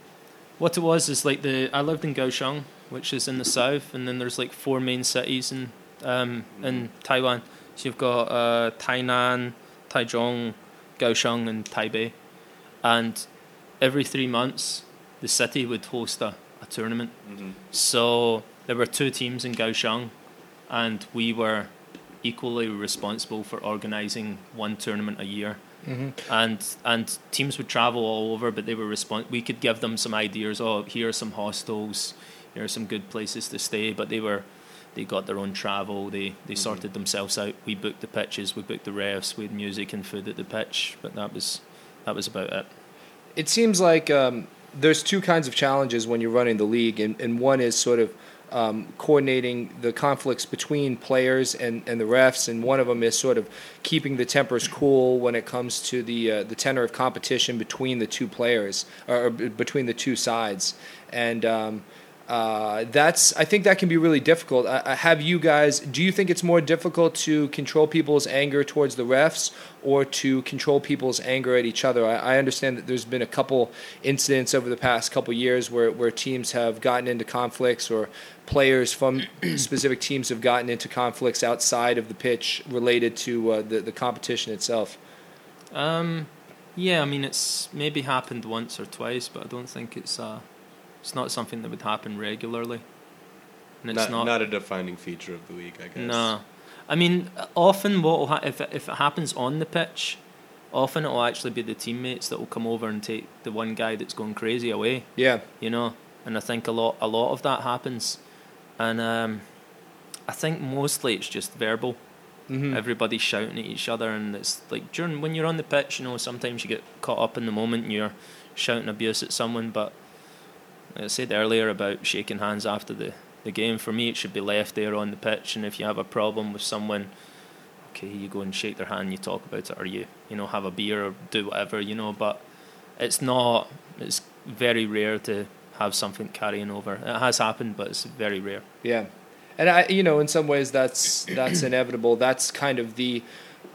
what it was is like the I lived in Kaohsiung, which is in the south, and then there's like four main cities in um, in Taiwan. So you've got uh, Tainan, Taichung, Kaohsiung, and Taipei, and every three months the city would host a, a tournament. So there were two teams in Kaohsiung, and we were equally responsible for organising one tournament a year. And and teams would travel all over, but they were respon- We could give them some ideas. Oh, here are some hostels. Here are some good places to stay. But they were, they got their own travel. They they sorted themselves out. We booked the pitches. We booked the refs. We had music and food at the pitch. But that was that was about it. It seems like um, there's two kinds of challenges when you're running the league, and, and one is sort of um, coordinating the conflicts between players and, and the refs, and one of them is sort of keeping the tempers cool when it comes to the uh, the tenor of competition between the two players or, or between the two sides, and. Um, uh, that's I think that can be really difficult. Uh, uh, have you guys? Do you think it's more difficult to control people's anger towards the refs or to control people's anger at each other? I, I understand that there's been a couple incidents over the past couple years where where teams have gotten into conflicts or players from [CLEARS THROAT] specific teams have gotten into conflicts outside of the pitch related to uh, the the competition itself. Um, yeah, I mean it's maybe happened once or twice, but I don't think it's uh, it's not something that would happen regularly. And it's Not, not a defining feature of the league, I guess. No, I mean often what will ha- if it, if it happens on the pitch, often it will actually be the teammates that will come over and take the one guy that's going crazy away. Yeah, You know, and I think a lot a lot of that happens, and um, I think mostly it's just verbal. Mhm. Everybody's shouting at each other, and it's like during when you're on the pitch, you know, sometimes you get caught up in the moment and you're shouting abuse at someone. But I said earlier about shaking hands after the, the game, for me, it should be left there on the pitch. And if you have a problem with someone, okay, you go and shake their hand, you talk about it, or you you know have a beer or do whatever, you know. But it's not. It's very rare to have something carrying over. It has happened, but it's very rare. Yeah, and I, you know, in some ways, that's that's inevitable. That's kind of the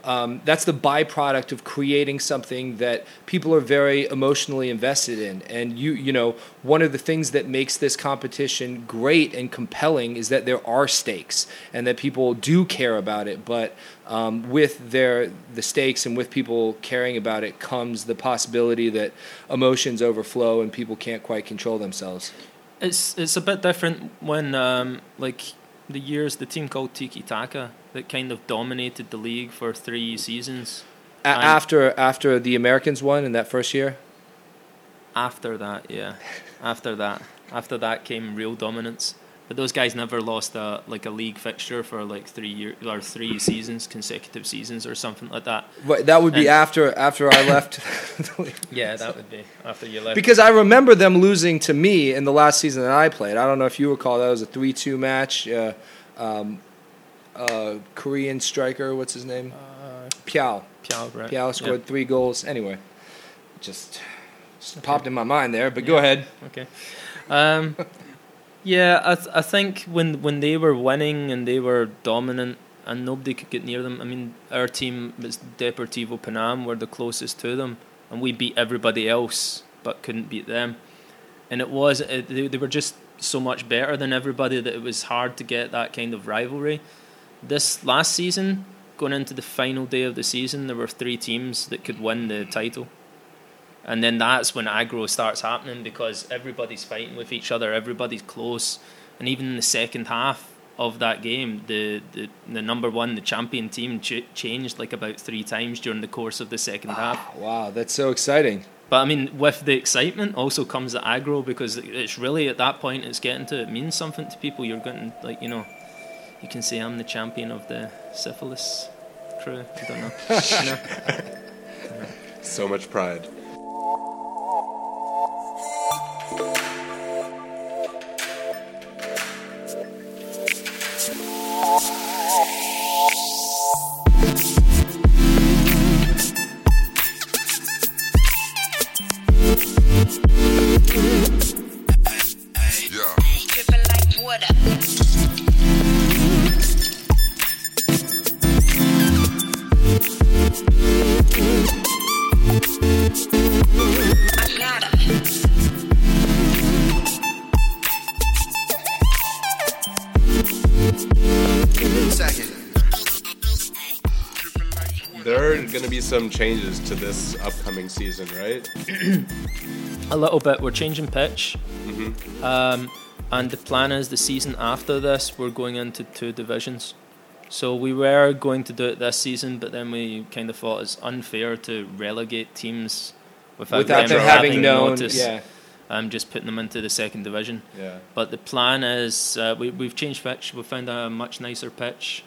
um, that's the byproduct of creating something that people are very emotionally invested in. And you, you know, one of the things that makes this competition great and compelling is that there are stakes and that people do care about it. But um, with their the stakes and with people caring about it comes the possibility that emotions overflow and people can't quite control themselves. It's it's a bit different when um, like the years the team called Tiki Taka that kind of dominated the league for three seasons. A- after after the Americans won in that first year. After that, yeah, after that, after that came real dominance. But those guys never lost a like a league fixture for like three year or three seasons, consecutive seasons or something like that. But that would be And- after after I left. [LAUGHS] [LAUGHS] Yeah, that would be after you left. because I remember them losing to me in the last season that I played. I don't know if you recall that was a three-two match. Uh, um, uh, Korean striker, what's his name? uh, Piao. Piao, right? Piao scored Yeah. three goals. Anyway, just, just popped in my mind there. But go ahead. Okay. Um, [LAUGHS] yeah, I th- I think when when they were winning and they were dominant and nobody could get near them. I mean, our team was Deportivo Panam were the closest to them, and we beat everybody else but couldn't beat them. And it was uh, they, they were just so much better than everybody that it was hard to get that kind of rivalry. This last season, going into the final day of the season, there were three teams that could win the title. And then that's when aggro starts happening because everybody's fighting with each other, everybody's close, and even in the second half of that game, the the, the number one, the champion team, ch- changed like about three times during the course of the second ah, half. Wow, that's so exciting. But I mean, with the excitement also comes the aggro because it's really at that point it's getting to it means something to people. You're going to like you know, you can say I'm the champion of the syphilis crew. I don't know. [LAUGHS] you know? So much pride. Some changes to this upcoming season, right? A little bit. We're changing pitch. Um, and the plan is the season after this, we're going into two divisions. So we were going to do it this season, but then we kind of thought it's unfair to relegate teams without, Without them having having known, notice. yeah, Um, just putting them into the second division. Yeah. But the plan is uh, we, we've changed pitch. We found a much nicer pitch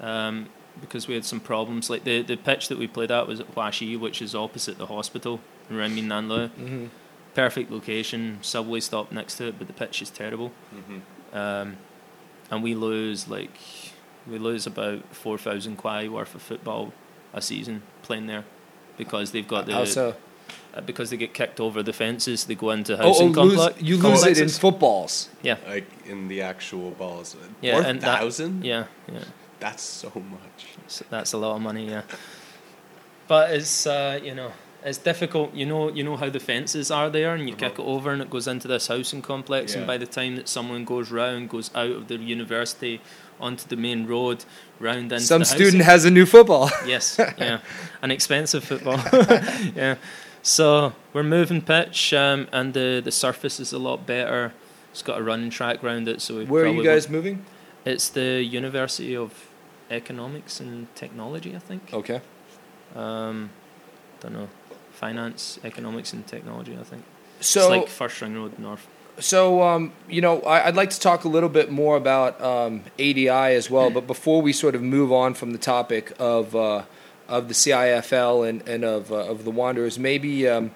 um, because we had some problems. Like the, the pitch that we played at was at Huashi, which is opposite the hospital in Renmin Nanlu. hmm Perfect location, subway stop next to it, but the pitch is terrible. hmm Um, and we lose like we lose about four thousand kuai worth of football a season playing there because they've got the How so? uh, because they get kicked over the fences. They go into Oh, housing oh lose, complex. you lose it in footballs. Yeah, Like in the actual balls. yeah, Four and that- yeah, yeah. That's so much. So that's a lot of money, yeah. But it's uh, you know it's difficult. You know you know how the fences are there, and you kick it over, and it goes into this housing complex. And Uh-huh. By the time that someone goes round, goes out of the university onto the main road, round into Some student housing. has a new football. [LAUGHS] Yes, [LAUGHS] yeah, an expensive football. [LAUGHS] yeah, so we're moving pitch, um, and the the surface is a lot better. It's got a running track round it, so we Where are you guys moving? won't- It's the University of Economics and Technology, I think. Okay. Um, don't know, finance, economics, and technology. I think So it's like First Ring Road North. So, um, you know, I, I'd like to talk a little bit more about um, ADI as well. But before we sort of move on from the topic of uh, of the CIFL and, and of uh, of the Wanderers, maybe um,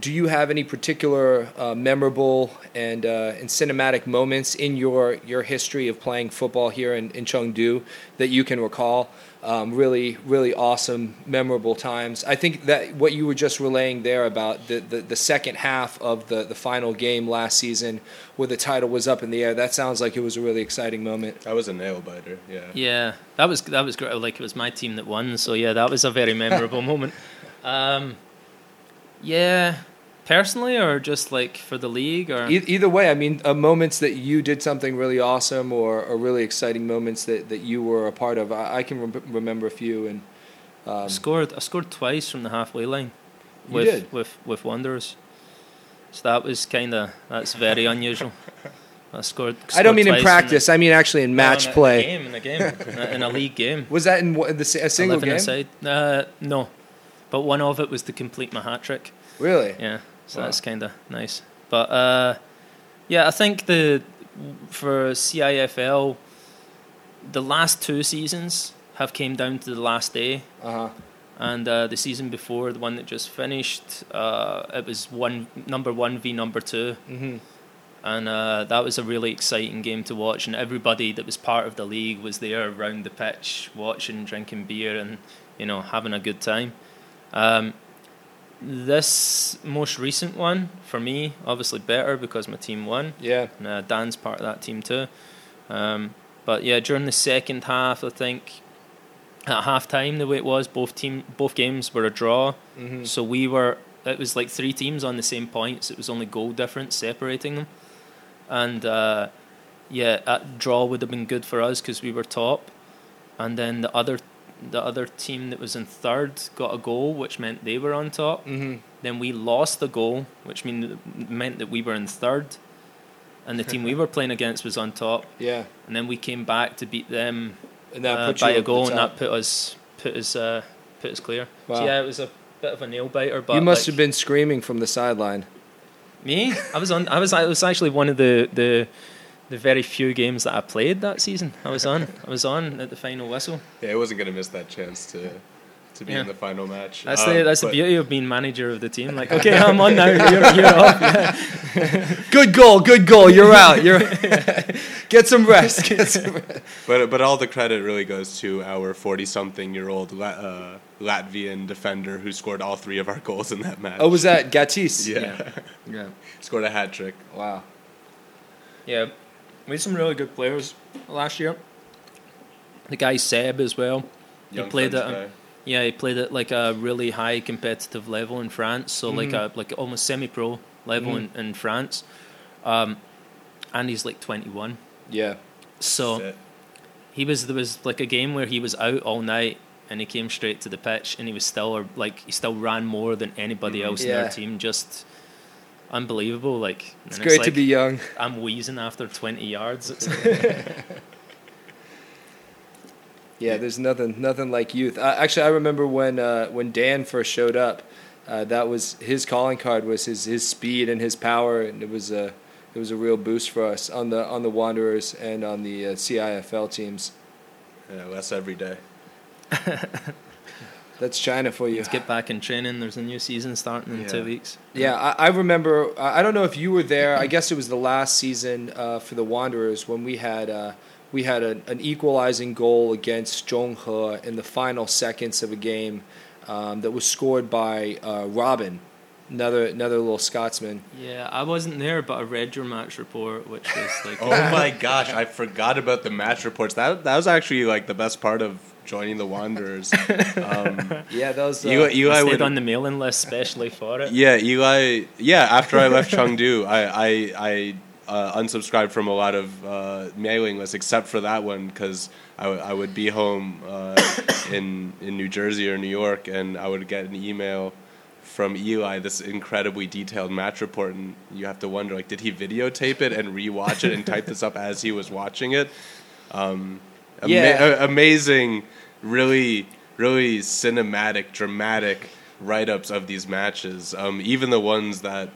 do you have any particular uh, memorable and uh, and cinematic moments in your your history of playing football here in, in Chengdu that you can recall? Um, really, really awesome, memorable times. I think that what you were just relaying there about the, the, the second half of the, the final game last season, where the title was up in the air, that sounds like it was a really exciting moment. That was a nail biter. Yeah. Yeah, that was that was great. Like it was my team that won, so yeah, that was a very memorable [LAUGHS] moment. Um, yeah, personally, or just like for the league, or E- either way, I mean, uh, moments that you did something really awesome or, or really exciting moments that, that you were a part of. I, I can rem- remember a few. And um, scored. I scored twice from the halfway line. You With did? with with Wanderers. So that was kind of that's very unusual. I scored. I don't scored mean in practice. I mean actually in No, match in a- play. In a game, in a game, in a, league game. [LAUGHS] Was that in the, a single 11 game? Uh, no, but one of it was to complete my hat trick. Really? Yeah, so Wow. that's kind of nice. But uh, yeah, I think the for CIFL, the last two seasons have came down to the last day, Uh huh. and uh, the season before, the one that just finished, uh, it was one number one v number two, hmm and uh, that was a really exciting game to watch. And everybody that was part of the league was there around the pitch, watching, drinking beer, and you know having a good time. Um, this most recent one for me, obviously better because my team won, Yeah. and uh, Dan's part of that team too. Um, but yeah, during the second half, I think at half time the way it was, both team both games were a draw. hmm So we were. It was like three teams on the same points. It was only goal difference separating them, and uh, yeah, that draw would have been good for us because we were top, and then the other, the other team that was in third got a goal, which meant they were on top. hmm Then we lost the goal, which mean, meant that we were in third, and the team we were playing against was on top. [LAUGHS] Yeah. And then we came back to beat them And that uh, put by a goal, and that put us put us uh, put us clear. Wow. So yeah, it was a bit of a nail biter. But you must like, have been screaming from the sideline. me. I was on. I was. I was actually one of the the the very few games that I played that season. I was on. I was on at the final whistle. Yeah, I wasn't gonna miss that chance to to be Yeah. in the final match. That's Um, the that's the beauty of being manager of the team. [LAUGHS] Like, okay, I'm on now. You're, you're off. Yeah. [LAUGHS] Good goal. Good goal. You're out. You're [LAUGHS] get some rest. Get some rest. But but all the credit really goes to our forty-something-year-old uh, Latvian defender who scored all three of our goals in that match. Oh, was that Gatis? yeah, yeah. scored a hat trick. Wow. Yeah, we had some really good players last year. The guy Seb as well. Young he played at a, yeah, he played at like a really high competitive level in France, so like Mhm. a like almost semi-pro level in, in France. Um, and he's like 21. Yeah. So he was there was like a game where he was out all night and he came straight to the pitch, and he was still or like he still ran more than anybody Mhm. else in Yeah. their team. Just unbelievable. Like It's and great to like, be young. I'm wheezing after 20 yards. [LAUGHS] [LAUGHS] Yeah, there's nothing nothing like youth. I, actually, I remember when uh, when Dan first showed up. Uh, that was his calling card was his his speed and his power, and it was a it was a real boost for us on the on the Wanderers and on the uh, CIFL teams. Yeah, less every day. [LAUGHS] That's China for you. Let's get back in training. There's a new season starting in Yeah. two weeks. Yeah, I, I remember. I I don't know if you were there. I guess it was the last season uh, for the Wanderers when we had uh, we had an, an equalizing goal against Zhonghe in the final seconds of a game um, that was scored by uh, Robin, another another little Scotsman. Yeah, I wasn't there, but I read your match report, which was like, [LAUGHS] Oh my gosh, I forgot about the match reports. That that was actually like the best part of joining the Wanderers. [LAUGHS] Um, Yeah, those was. Uh, Eli, I Eli would, on the mailing list specially for it. yeah, Eli. Yeah, after I left [LAUGHS] Chengdu, I I, I uh, unsubscribed from a lot of uh, mailing lists, except for that one because I, w- I would be home uh, in in New Jersey or New York, and I would get an email from Eli this incredibly detailed match report, and you have to wonder like, did he videotape it and rewatch it and type this up as he was watching it? Um, ama- Yeah. a- amazing, really, really cinematic, dramatic write ups of these matches. Um, even the ones that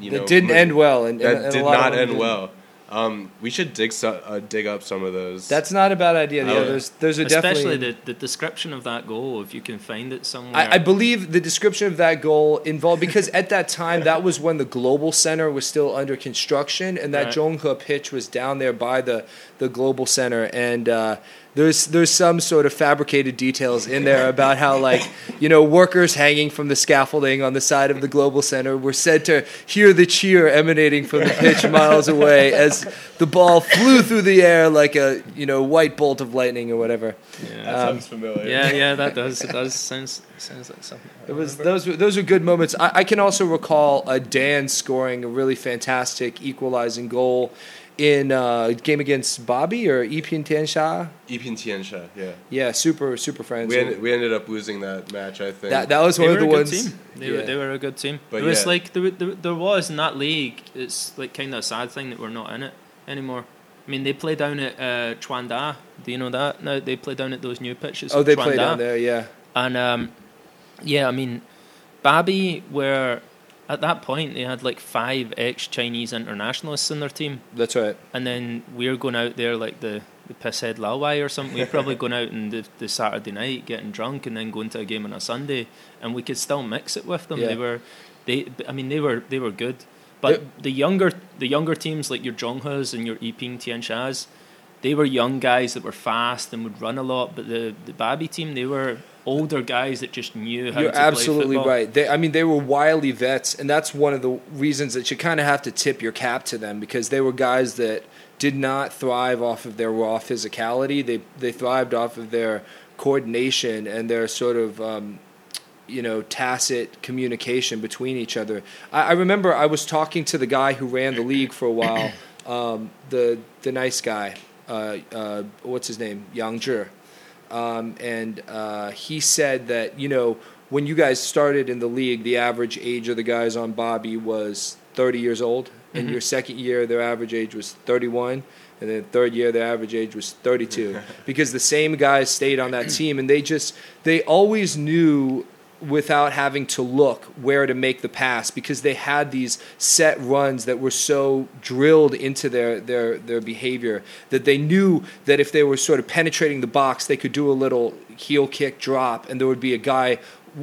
you that know didn't end well, and, that and, and a did not end didn't. well. Um, we should dig so, uh, dig up some of those. That's not a bad idea. Yeah, Oh. there's there's a Especially definitely. the, the description of that goal, if you can find it somewhere. I, I believe the description of that goal involved because at that time that was when the global center was still under construction and that Right. Zhonghe pitch was down there by the the global center and uh, there's there's some sort of fabricated details in there about how like you know workers hanging from the scaffolding on the side of the global center were said to hear the cheer emanating from the pitch miles away as the ball flew through the air like a you know white bolt of lightning or whatever. yeah. that um, sounds familiar. yeah, yeah, that does. It does. Sounds sounds like something. It was remember. those were those were good moments. I, I can also recall a Dan scoring a really fantastic equalizing goal in uh, a game against Bobby or Ipin Tiansha. Ipin Tiansha, yeah. Yeah, super super friends. We ended, we ended up losing that match, I think. that that was They one of the a good ones. team. They, yeah. were, they were a good team. But it was yeah. like there, there, there was in that league. It's like kind of a sad thing that we're not in it anymore. I mean, they play down at uh, Chuanda. Do you know that? No, they play down at those new pitches. oh, at they play Chuanda. down there. Yeah, And um, yeah, I mean, Babi were at that point they had like five ex Chinese internationalists in their team, that's right. and then we're going out there like the the pisshead laowai or something. We're probably [LAUGHS] going out on the, the Saturday night getting drunk and then going to a game on a Sunday, and we could still mix it with them. Yeah. They were, they I mean they were they were good, but the younger the younger teams like your Zhonghas and your Yiping Tianshas, they were young guys that were fast and would run a lot. But the the Babi team they were older guys that just knew how You're to play absolutely football. right. They, I mean, they were wily vets, and that's one of the reasons that you kind of have to tip your cap to them because they were guys that did not thrive off of their raw physicality. They they thrived off of their coordination and their sort of um, you know tacit communication between each other. I, I remember I was talking to the guy who ran the league for a while, um, the the nice guy. Uh, uh, what's his name? Yang Zhi um, and uh, he said that you know when you guys started in the league, the average age of the guys on Bobby was 30 years old. In Mhm. your second year, their average age was 31, and then third year, their average age was 32, [LAUGHS] because the same guys stayed on that team, and they just they always knew without having to look where to make the pass because they had these set runs that were so drilled into their, their, their behavior that they knew that if they were sort of penetrating the box, they could do a little heel kick drop and there would be a guy,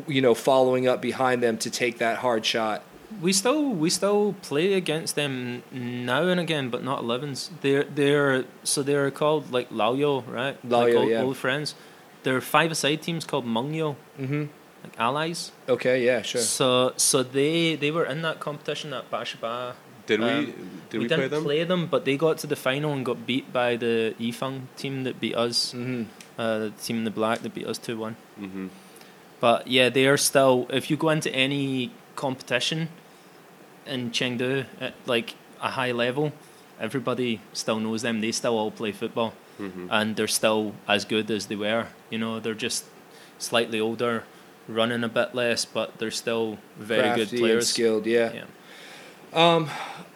you know, following up behind them to take that hard shot. We still we still play against them now and again, but not 11s. They're they're so they're called like Laoyo, right? Laoyo, like old, yeah. old friends. There are five aside teams called Mungyo, Mm-hmm. Like allies. Okay, yeah, sure. So so they they were in that competition at Bashaba. Did we Um, did we, we, play didn't them? play them, but they got to the final and got beat by the Yifeng team that beat us. Mm-hmm. Uh, the team in the black that beat us two one. hmm But yeah, they are still. If you go into any competition in Chengdu at like a high level, everybody still knows them. They still all play football, hmm and they're still as good as they were. You know, they're just slightly older, running a bit less, but they're still very Crafty good and players. skilled. Yeah. Yeah.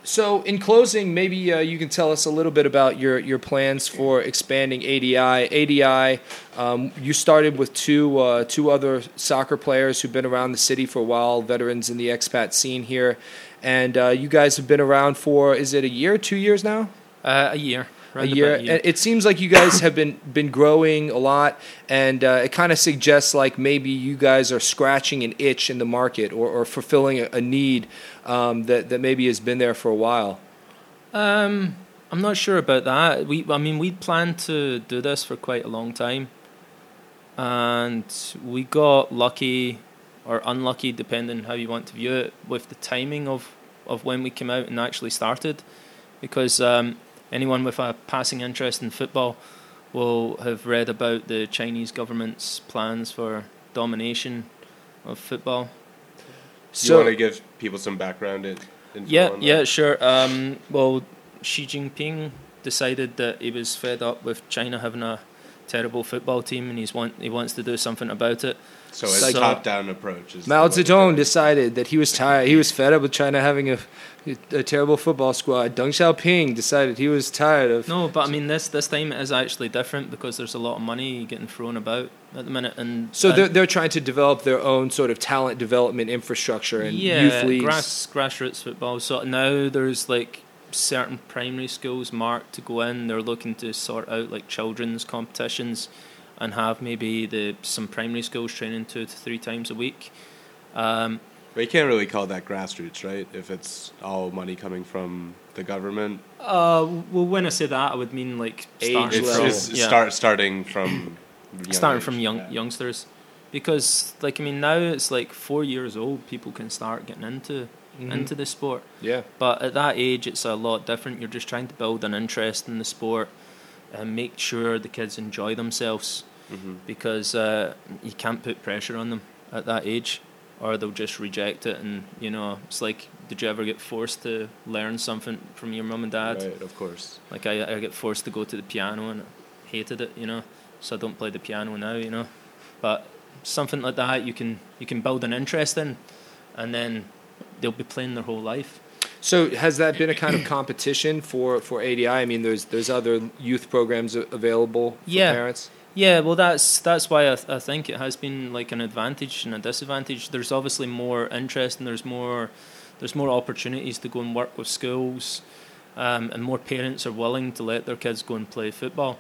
So, in closing, maybe uh, you can tell us a little bit about your, your plans for expanding ADI. ADI, um, you started with two uh, two other soccer players who've been around the city for a while, veterans in the expat scene here, and uh, you guys have been around for is it a year, two years now? Uh, a year. A year. it seems like you guys have been been growing a lot, and uh, it kind of suggests like maybe you guys are scratching an itch in the market or, or fulfilling a, a need um, that that maybe has been there for a while. Um, I'm not sure about that. We, I mean, we planned to do this for quite a long time, and we got lucky or unlucky, depending how you want to view it, with the timing of of when we came out and actually started, because um, anyone with a passing interest in football will have read about the Chinese government's plans for domination of football. Do you want to give people some background in, info Yeah, yeah, sure. Um, well, Xi Jinping decided that he was fed up with China having a terrible football team, and he's want he wants to do something about it. So it's So- top-down approach. Is Mao the way to Zedong decided that he was tired. He was fed up with China having a, a terrible football squad. Deng Xiaoping decided he was tired of. No, but I mean this this time it is actually different because there's a lot of money getting thrown about at the minute, and So and- they're they're trying to develop their own sort of talent development infrastructure and yeah, youth leagues. grass grassroots football. So now there's like certain primary schools marked to go in. They're looking to sort out like children's competitions and have maybe the some primary schools training two to three times a week. Um, But you can't really call that grassroots, right? If it's all money coming from the government, uh, well, when I say that, I would mean like Age starting it's, level. yeah. start starting from young starting age, from young yeah. youngsters, because like I mean now it's like four years old. People can start getting into Mhm. into the sport. Yeah. But at that age, it's a lot different. You're just trying to build an interest in the sport and make sure the kids enjoy themselves Mhm. because uh, you can't put pressure on them at that age or they'll just reject it. And, you know, it's like, did you ever get forced to learn something from your mum and dad? Right, of course. Like, I, I get forced to go to the piano and I hated it, you know, so I don't play the piano now, you know. But something like that, you can you can build an interest in, and then they'll be playing their whole life. So has that been a kind of competition for, for ADI? I mean, there's there's other youth programs available for Yeah. parents. Yeah, well, that's that's why I, th- I think it has been like an advantage and a disadvantage. There's obviously more interest and there's more there's more opportunities to go and work with schools, um, and more parents are willing to let their kids go and play football.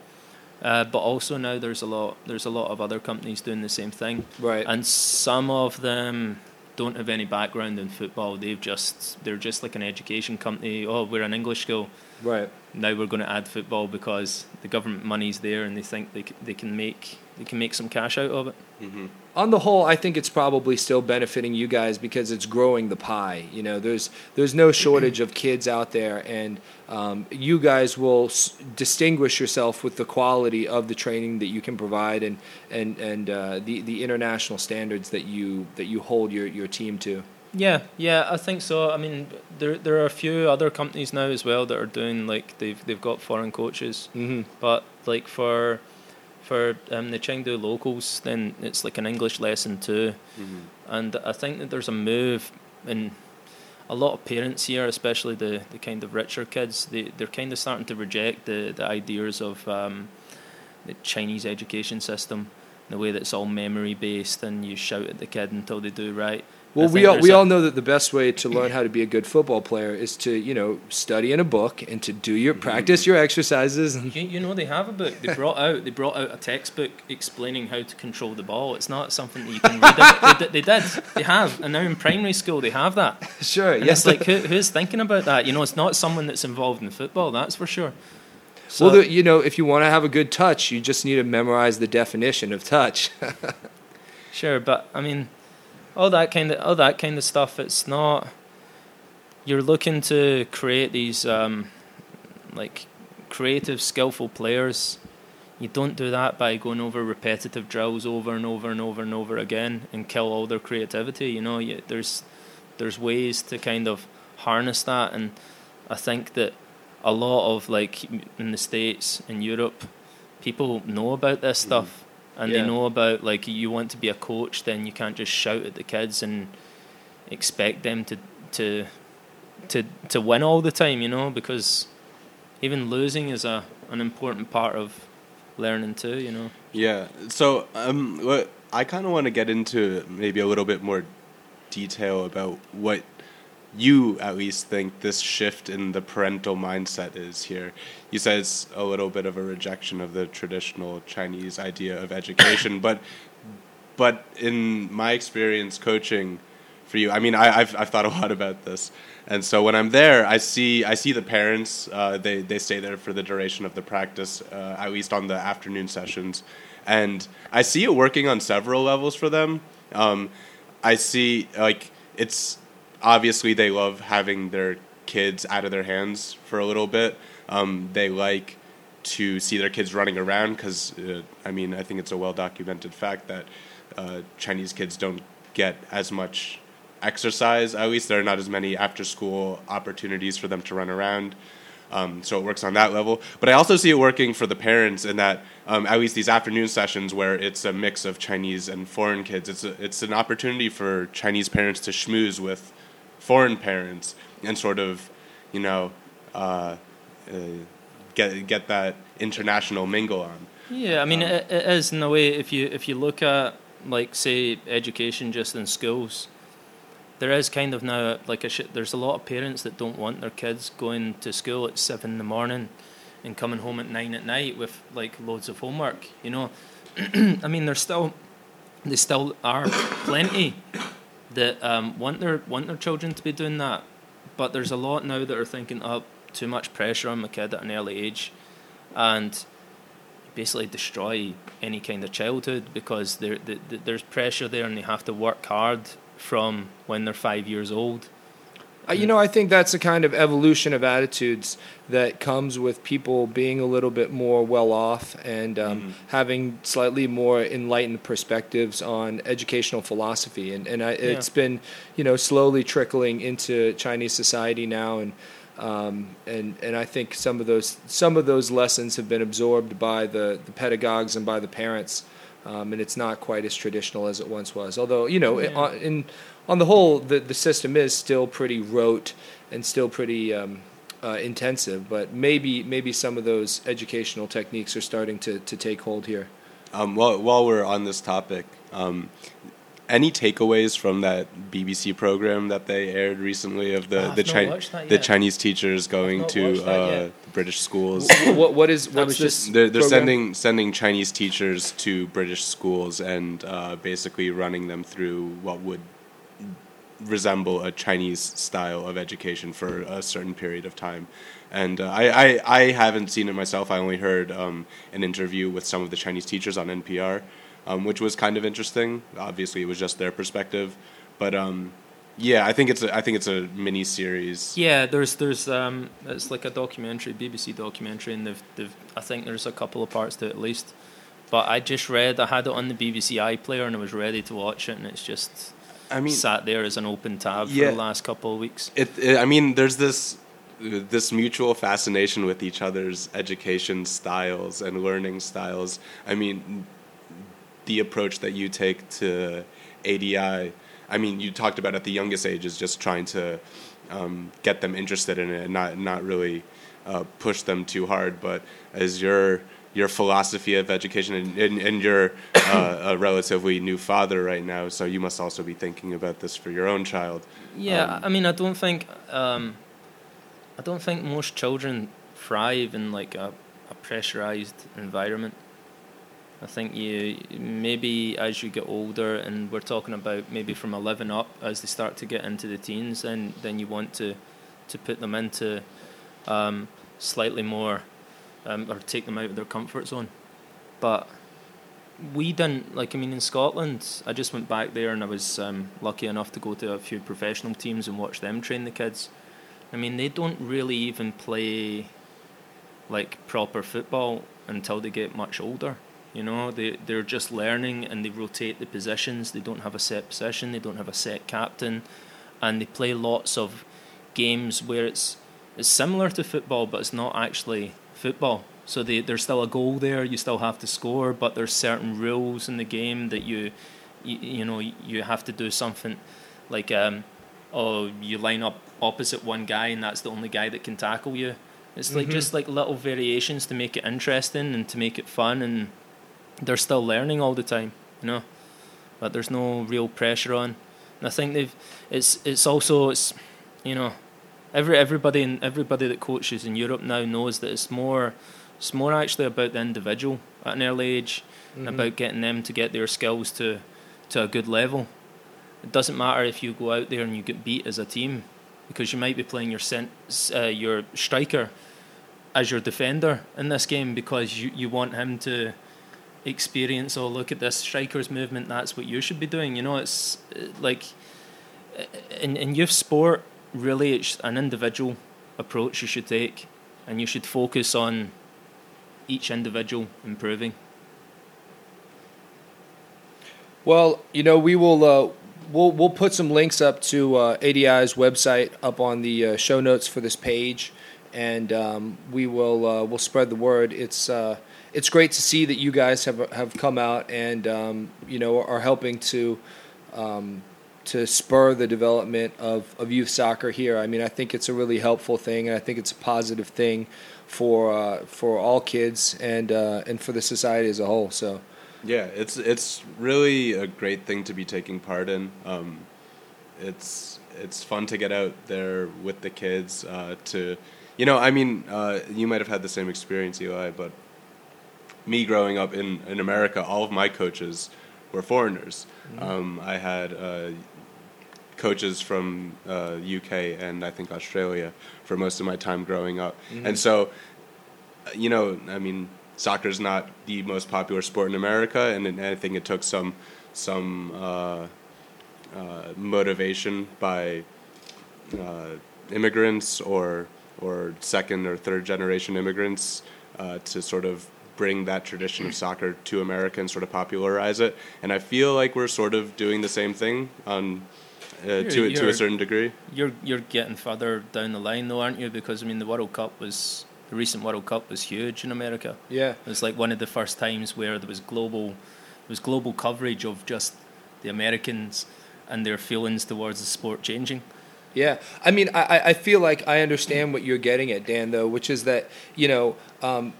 Uh, but also now there's a lot there's a lot of other companies doing the same thing, Right. and some of them don't have any background in football. They've just they're just like an education company. Oh, we're an English school right. Now we're going to add football because the government money's there and they think they c- they can make they can make some cash out of it. hmm on the whole, I think it's probably still benefiting you guys because it's growing the pie. You know, there's there's no shortage of kids out there, and um, you guys will s- distinguish yourself with the quality of the training that you can provide and and and uh, the the international standards that you that you hold your your team to. Yeah, yeah, I think so. I mean, there there are a few other companies now as well that are doing like they've they've got foreign coaches, Mm-hmm. but like for for um, the Chengdu locals, then it's like an English lesson too. hmm and I think that there's a move in a lot of parents here, especially the, the kind of richer kids. They they're kind of starting to reject the the ideas of um, the Chinese education system, the way that it's all memory based, and you shout at the kid until they do right. Well, we all, we a- all know that the best way to learn how to be a good football player is to you know study in a book and to do your practice mm. your exercises You, you know they have a book. They brought out they brought out a textbook explaining how to control the ball. It's not something that you can read. They, did- they did. They have, and now in primary school they have that. [LAUGHS] sure And yes like who, who's thinking about that? You know, it's not someone that's involved in football. That's for sure. So, well, you know, if you want to have a good touch, you just need to memorize the definition of touch. [LAUGHS] sure, but I mean, all that kind of all that kind of stuff. It's not. You're looking to create these um, like creative, skillful players. You don't do that by going over repetitive drills over and over and over and over again and kill all their creativity. You know, you, there's there's ways to kind of harness that, and I think that a lot of like in the states in Europe, people know about this stuff, and Yeah. they know about like you want to be a coach, then you can't just shout at the kids and expect them to to to to win all the time, you know, because even losing is a an important part of learning too, you know. Yeah. So, um, what I kind of want to get into maybe a little bit more detail about what you at least think this shift in the parental mindset is here. You said it's a little bit of a rejection of the traditional Chinese idea of education, [COUGHS] but but in my experience coaching for you, I mean, I, I've I've thought a lot about this, and so when I'm there, I see I see the parents. Uh, they they stay there for the duration of the practice, uh, at least on the afternoon sessions, and I see it working on several levels for them. Um, I see like it's obviously they love having their kids out of their hands for a little bit. Um, they like to see their kids running around because uh, I mean I think it's a well documented fact that uh, Chinese kids don't get as much exercise. At least there are not as many after school opportunities for them to run around. Um, so it works on that level. But I also see it working for the parents in that um, at least these afternoon sessions where it's a mix of Chinese and foreign kids. It's a, it's an opportunity for Chinese parents to schmooze with foreign parents and sort of, you know, uh, uh, get get that international mingle on. Yeah, I mean, Um, it, it is in a way. If you if you look at like say education just in schools, there is kind of now like a sh- there's a lot of parents that don't want their kids going to school at seven in the morning and coming home at nine at night with like loads of homework. You know, [CLEARS THROAT] I mean, there's still they still are plenty that um, want their want their children to be doing that, but there's a lot now that are thinking, oh, too much pressure on my kid at an early age, and basically destroy any kind of childhood because there, the, the, there's pressure there and they have to work hard from when they're five years old. Uh, you know, I think that's a kind of evolution of attitudes that comes with people being a little bit more well off and um, having slightly more enlightened perspectives on educational philosophy. And, and I, it's been, you know, slowly trickling into Chinese society now. And, um, and, and I think some of those, some of those lessons have been absorbed by the, the pedagogues and by the parents. Um, and it's not quite as traditional as it once was. Although, you know, Yeah. on, in, on the whole, the, the system is still pretty rote and still pretty um, uh, intensive. But maybe maybe some of those educational techniques are starting to, to take hold here. Um, while while we're on this topic, um, any takeaways from that BBC program that they aired recently of the Oh, the, Chi- the. Chinese teachers going to uh. British schools? what what is what's this? They're, they're sending sending Chinese teachers to British schools and uh, basically running them through what would resemble a Chinese style of education for a certain period of time. And uh, I, I, I haven't seen it myself. I only heard um, an interview with some of the Chinese teachers on NPR, um, which was kind of interesting. Obviously, it was just their perspective, but um, yeah, I think it's a, I think it's a mini series. Yeah, there's there's um, it's like a documentary, BBC documentary, and they've they've I think there's a couple of parts to it at least. But I just read, I had it on the BBC iPlayer, and I was ready to watch it, and it's just I mean, sat there as an open tab Yeah. for the last couple of weeks. It, it, I mean, there's this this mutual fascination with each other's education styles and learning styles. I mean, the approach that you take to ADI. I mean, you talked about at the youngest ages, just trying to um, get them interested in it and not not really uh, push them too hard. But as your your philosophy of education and, and, and you're uh, a relatively new father right now, so you must also be thinking about this for your own child. Yeah, Um, I mean, I don't think um, I don't think most children thrive in like a, a pressurized environment. I think you maybe as you get older, and we're talking about maybe from eleven up, as they start to get into the teens, then then you want to to put them into um, slightly more um, or take them out of their comfort zone. But we didn't like. I mean, in Scotland, I just went back there, and I was um, lucky enough to go to a few professional teams and watch them train the kids. I mean, they don't really even play like proper football until they get much older. You know, they they're just learning and they rotate the positions. They don't have a set position. They don't have a set captain, and they play lots of games where it's it's similar to football, but it's not actually football. So they, there's still a goal there. You still have to score, but there's certain rules in the game that you, you, you know, you have to do something like, um, oh, you line up opposite one guy and that's the only guy that can tackle you. It's like just like little variations to make it interesting and to make it fun, and they're still learning all the time, you know. But there's no real pressure on. And I think they've. It's it's also it's, you know, every everybody and everybody that coaches in Europe now knows that it's more, it's more actually about the individual at an early age, and about getting them to get their skills to, to a good level. It doesn't matter if you go out there and you get beat as a team, because you might be playing your cent, uh, your striker as your defender in this game because you, you want him to experience oh look at this striker's movement that's what you should be doing you know it's uh, like uh, in, in youth sport really it's an individual approach you should take and you should focus on each individual improving Well, you know, we will uh, we'll we'll put some links up to uh, ADI's website up on the uh, show notes for this page, and um, we will uh, we'll spread the word. It's uh, it's great to see that you guys have have come out and um, you know are helping to. Um, to spur the development of, of youth soccer here. I mean, I think it's a really helpful thing, and I think it's a positive thing for uh, for all kids and uh, and for the society as a whole. So, Yeah, it's it's really a great thing to be taking part in. Um, it's it's fun to get out there with the kids. Uh, to, you know, I mean, uh, you might have had the same experience, Eli, but me growing up in in America, all of my coaches were foreigners. Um, I had uh, coaches from uh, UK and I think Australia for most of my time growing up, and so you know, I mean, soccer is not the most popular sport in America, and, it- I think it took some some uh, uh, motivation by uh, immigrants or or second or third generation immigrants uh, to sort of bring that tradition of [CLEARS THROAT] soccer to America and sort of popularize it. And I feel like we're sort of doing the same thing on uh, to to a certain degree. you're you're getting further down the line though aren't you because I mean the World Cup was the recent World Cup was huge in America yeah. It was like one of the first times where there was global, there was global coverage of just the Americans and their feelings towards the sport changing. Yeah, I mean, I, I- I feel like I understand what you're getting at, Dan, though, which is that you know, um,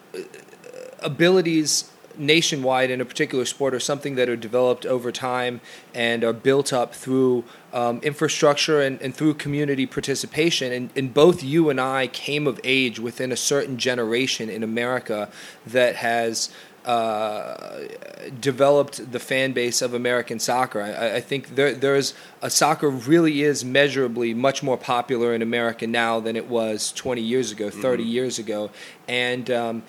abilities nationwide in a particular sport are something that are developed over time and are built up through um, infrastructure and, and through community participation. And, and both you and I came of age within a certain generation in America that has uh, developed the fan base of American soccer. I, I think there, there's a soccer really is measurably much more popular in America now than it was 20 years ago, 30 years ago, and um,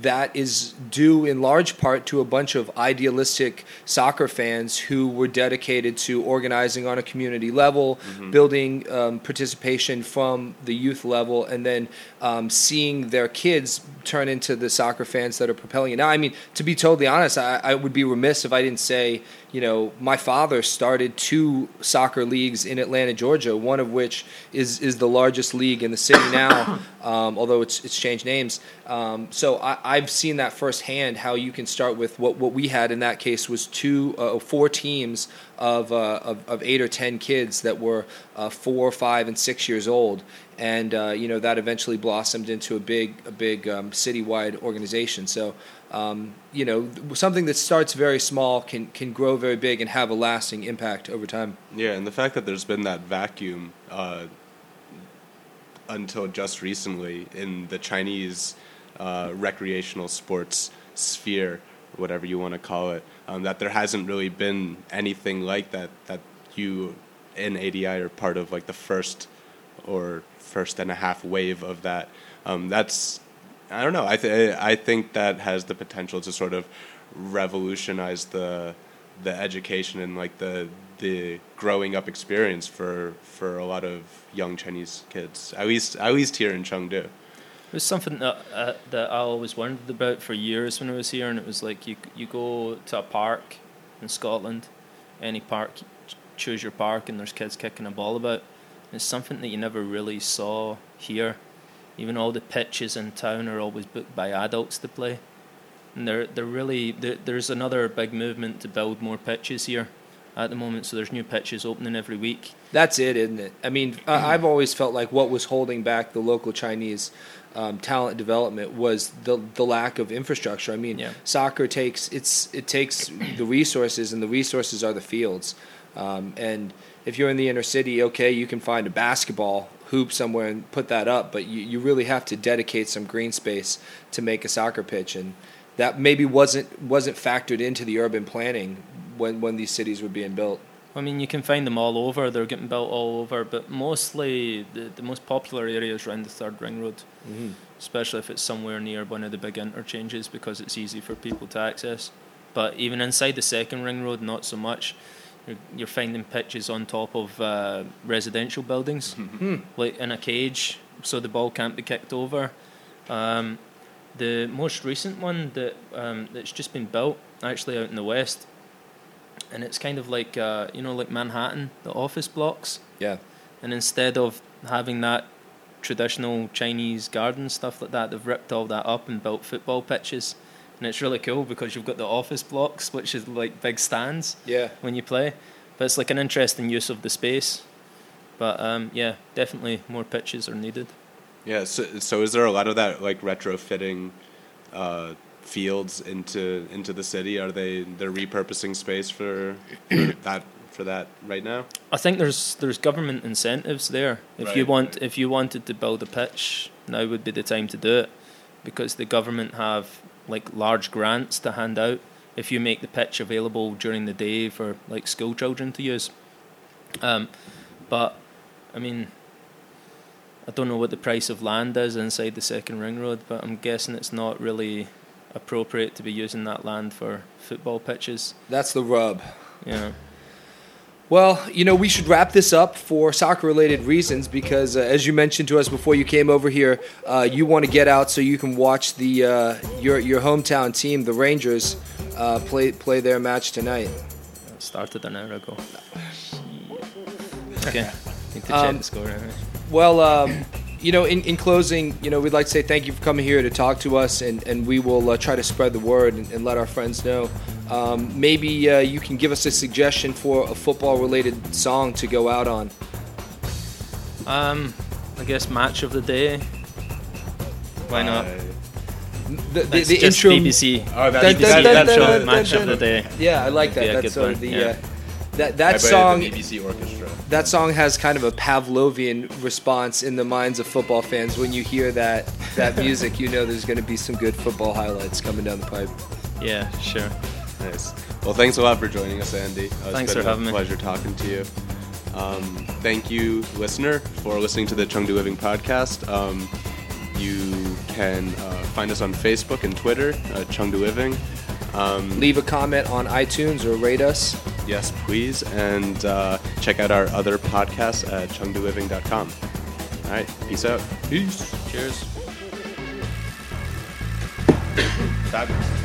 that is due in large part to a bunch of idealistic soccer fans who were dedicated to organizing on a community level, building um, participation from the youth level, and then um, seeing their kids turn into the soccer fans that are propelling it. Now, I mean, to be totally honest, I, I would be remiss if I didn't say, you know, my father started two soccer leagues in Atlanta, Georgia, one of which is, is the largest league in the city now, [COUGHS] um, although it's, it's changed names. Um, so I, I've seen that firsthand how you can start with what, what we had in that case was two, uh, four teams of, uh, of, of eight or ten kids that were uh, four, five, and six years old. And uh, you know that eventually blossomed into a big, a big um, citywide organization. So um, you know, something that starts very small can can grow very big and have a lasting impact over time. Yeah, and the fact that there's been that vacuum uh, until just recently in the Chinese uh, recreational sports sphere, whatever you want to call it, um, that there hasn't really been anything like that. That you in ADI are part of like the first or first and a half wave of that. Um, that's I don't know. I th- I think that has the potential to sort of revolutionize the the education and like the the growing up experience for for a lot of young Chinese kids. At least at least here in Chengdu. It was something that uh, that I always wondered about for years when I was here, and it was like you you go to a park in Scotland, any park, choose your park, and there's kids kicking a ball about. It's something that you never really saw here even all the pitches in town are always booked by adults to play. And they're they're really there there's another big movement to build more pitches here at the moment. So there's new pitches opening every week. That's it, isn't it? I mean, I I've always felt like what was holding back the local Chinese um, talent development was the the lack of infrastructure. I mean, Yeah. soccer takes it's it takes the resources, and the resources are the fields. Um, and if you're in the inner city, okay, you can find a basketball hoop somewhere and put that up, but you, you really have to dedicate some green space to make a soccer pitch, and that maybe wasn't wasn't factored into the urban planning when when these cities were being built. I mean, you can find them all over. They're getting built all over, but mostly the, the most popular areas around the third ring road, mm-hmm. especially if it's somewhere near one of the big interchanges because it's easy for people to access. But even inside the second ring road, not so much. You're, you're finding pitches on top of uh, residential buildings, like in a cage, so the ball can't be kicked over. Um, the most recent one that um, that's just been built, actually out in the west, and it's kind of like uh, you know like Manhattan, the office blocks, Yeah. and instead of having that traditional Chinese garden stuff like that, they've ripped all that up and built football pitches, and it's really cool because you've got the office blocks, which is like big stands Yeah. when you play, but it's like an interesting use of the space. But um, yeah, definitely more pitches are needed. Yeah. So, so is there a lot of that like retrofitting uh, fields into into the city? Are they they're repurposing space for, for that for that right now? I think there's there's government incentives there. If you want right. if you wanted to build a pitch, now would be the time to do it, because the government have like large grants to hand out if you make the pitch available during the day for like school children to use. Um, but I mean, I don't know what the price of land is inside the second ring road, but I'm guessing it's not really appropriate to be using that land for football pitches. That's the rub. Yeah. Well, you know, we should wrap this up for soccer related reasons because, uh, as you mentioned to us before you came over here, uh, you want to get out so you can watch the uh, your your hometown team, the Rangers, uh, play play their match tonight. It started an hour ago. [LAUGHS] Okay. [LAUGHS] Need to check Um, score. Anyway. Well, um, you know, in, in closing, you know, we'd like to say thank you for coming here to talk to us, and, and we will uh, try to spread the word and, and let our friends know. Um, maybe uh, you can give us a suggestion for a football related song to go out on. Um, I guess match of the day. Why not? Uh, The, the, It's the just intro. BBC. oh, that's, dun, that, dun, that's dun, a- dun, match of the day. Yeah, I like that. Yeah, That's good sort of the yeah. uh, that that the song. BBC orchestra. That song has kind of a Pavlovian response in the minds of football fans. When you hear that that [LAUGHS] music, you know there's going to be some good football highlights coming down the pipe. Yeah, sure. Nice. Well, thanks a lot for joining us, Andy. Uh, Thanks for having me. Pleasure talking to you. Um, thank you, listener, for listening to the Chengdu Living podcast. Um, you can uh, find us on Facebook and Twitter, uh, Chengdu Living. Um, Leave a comment on iTunes or rate us. yes, please, and uh, check out our other podcasts at chengduliving.com. All right, peace out. Peace. Cheers. Fabulous.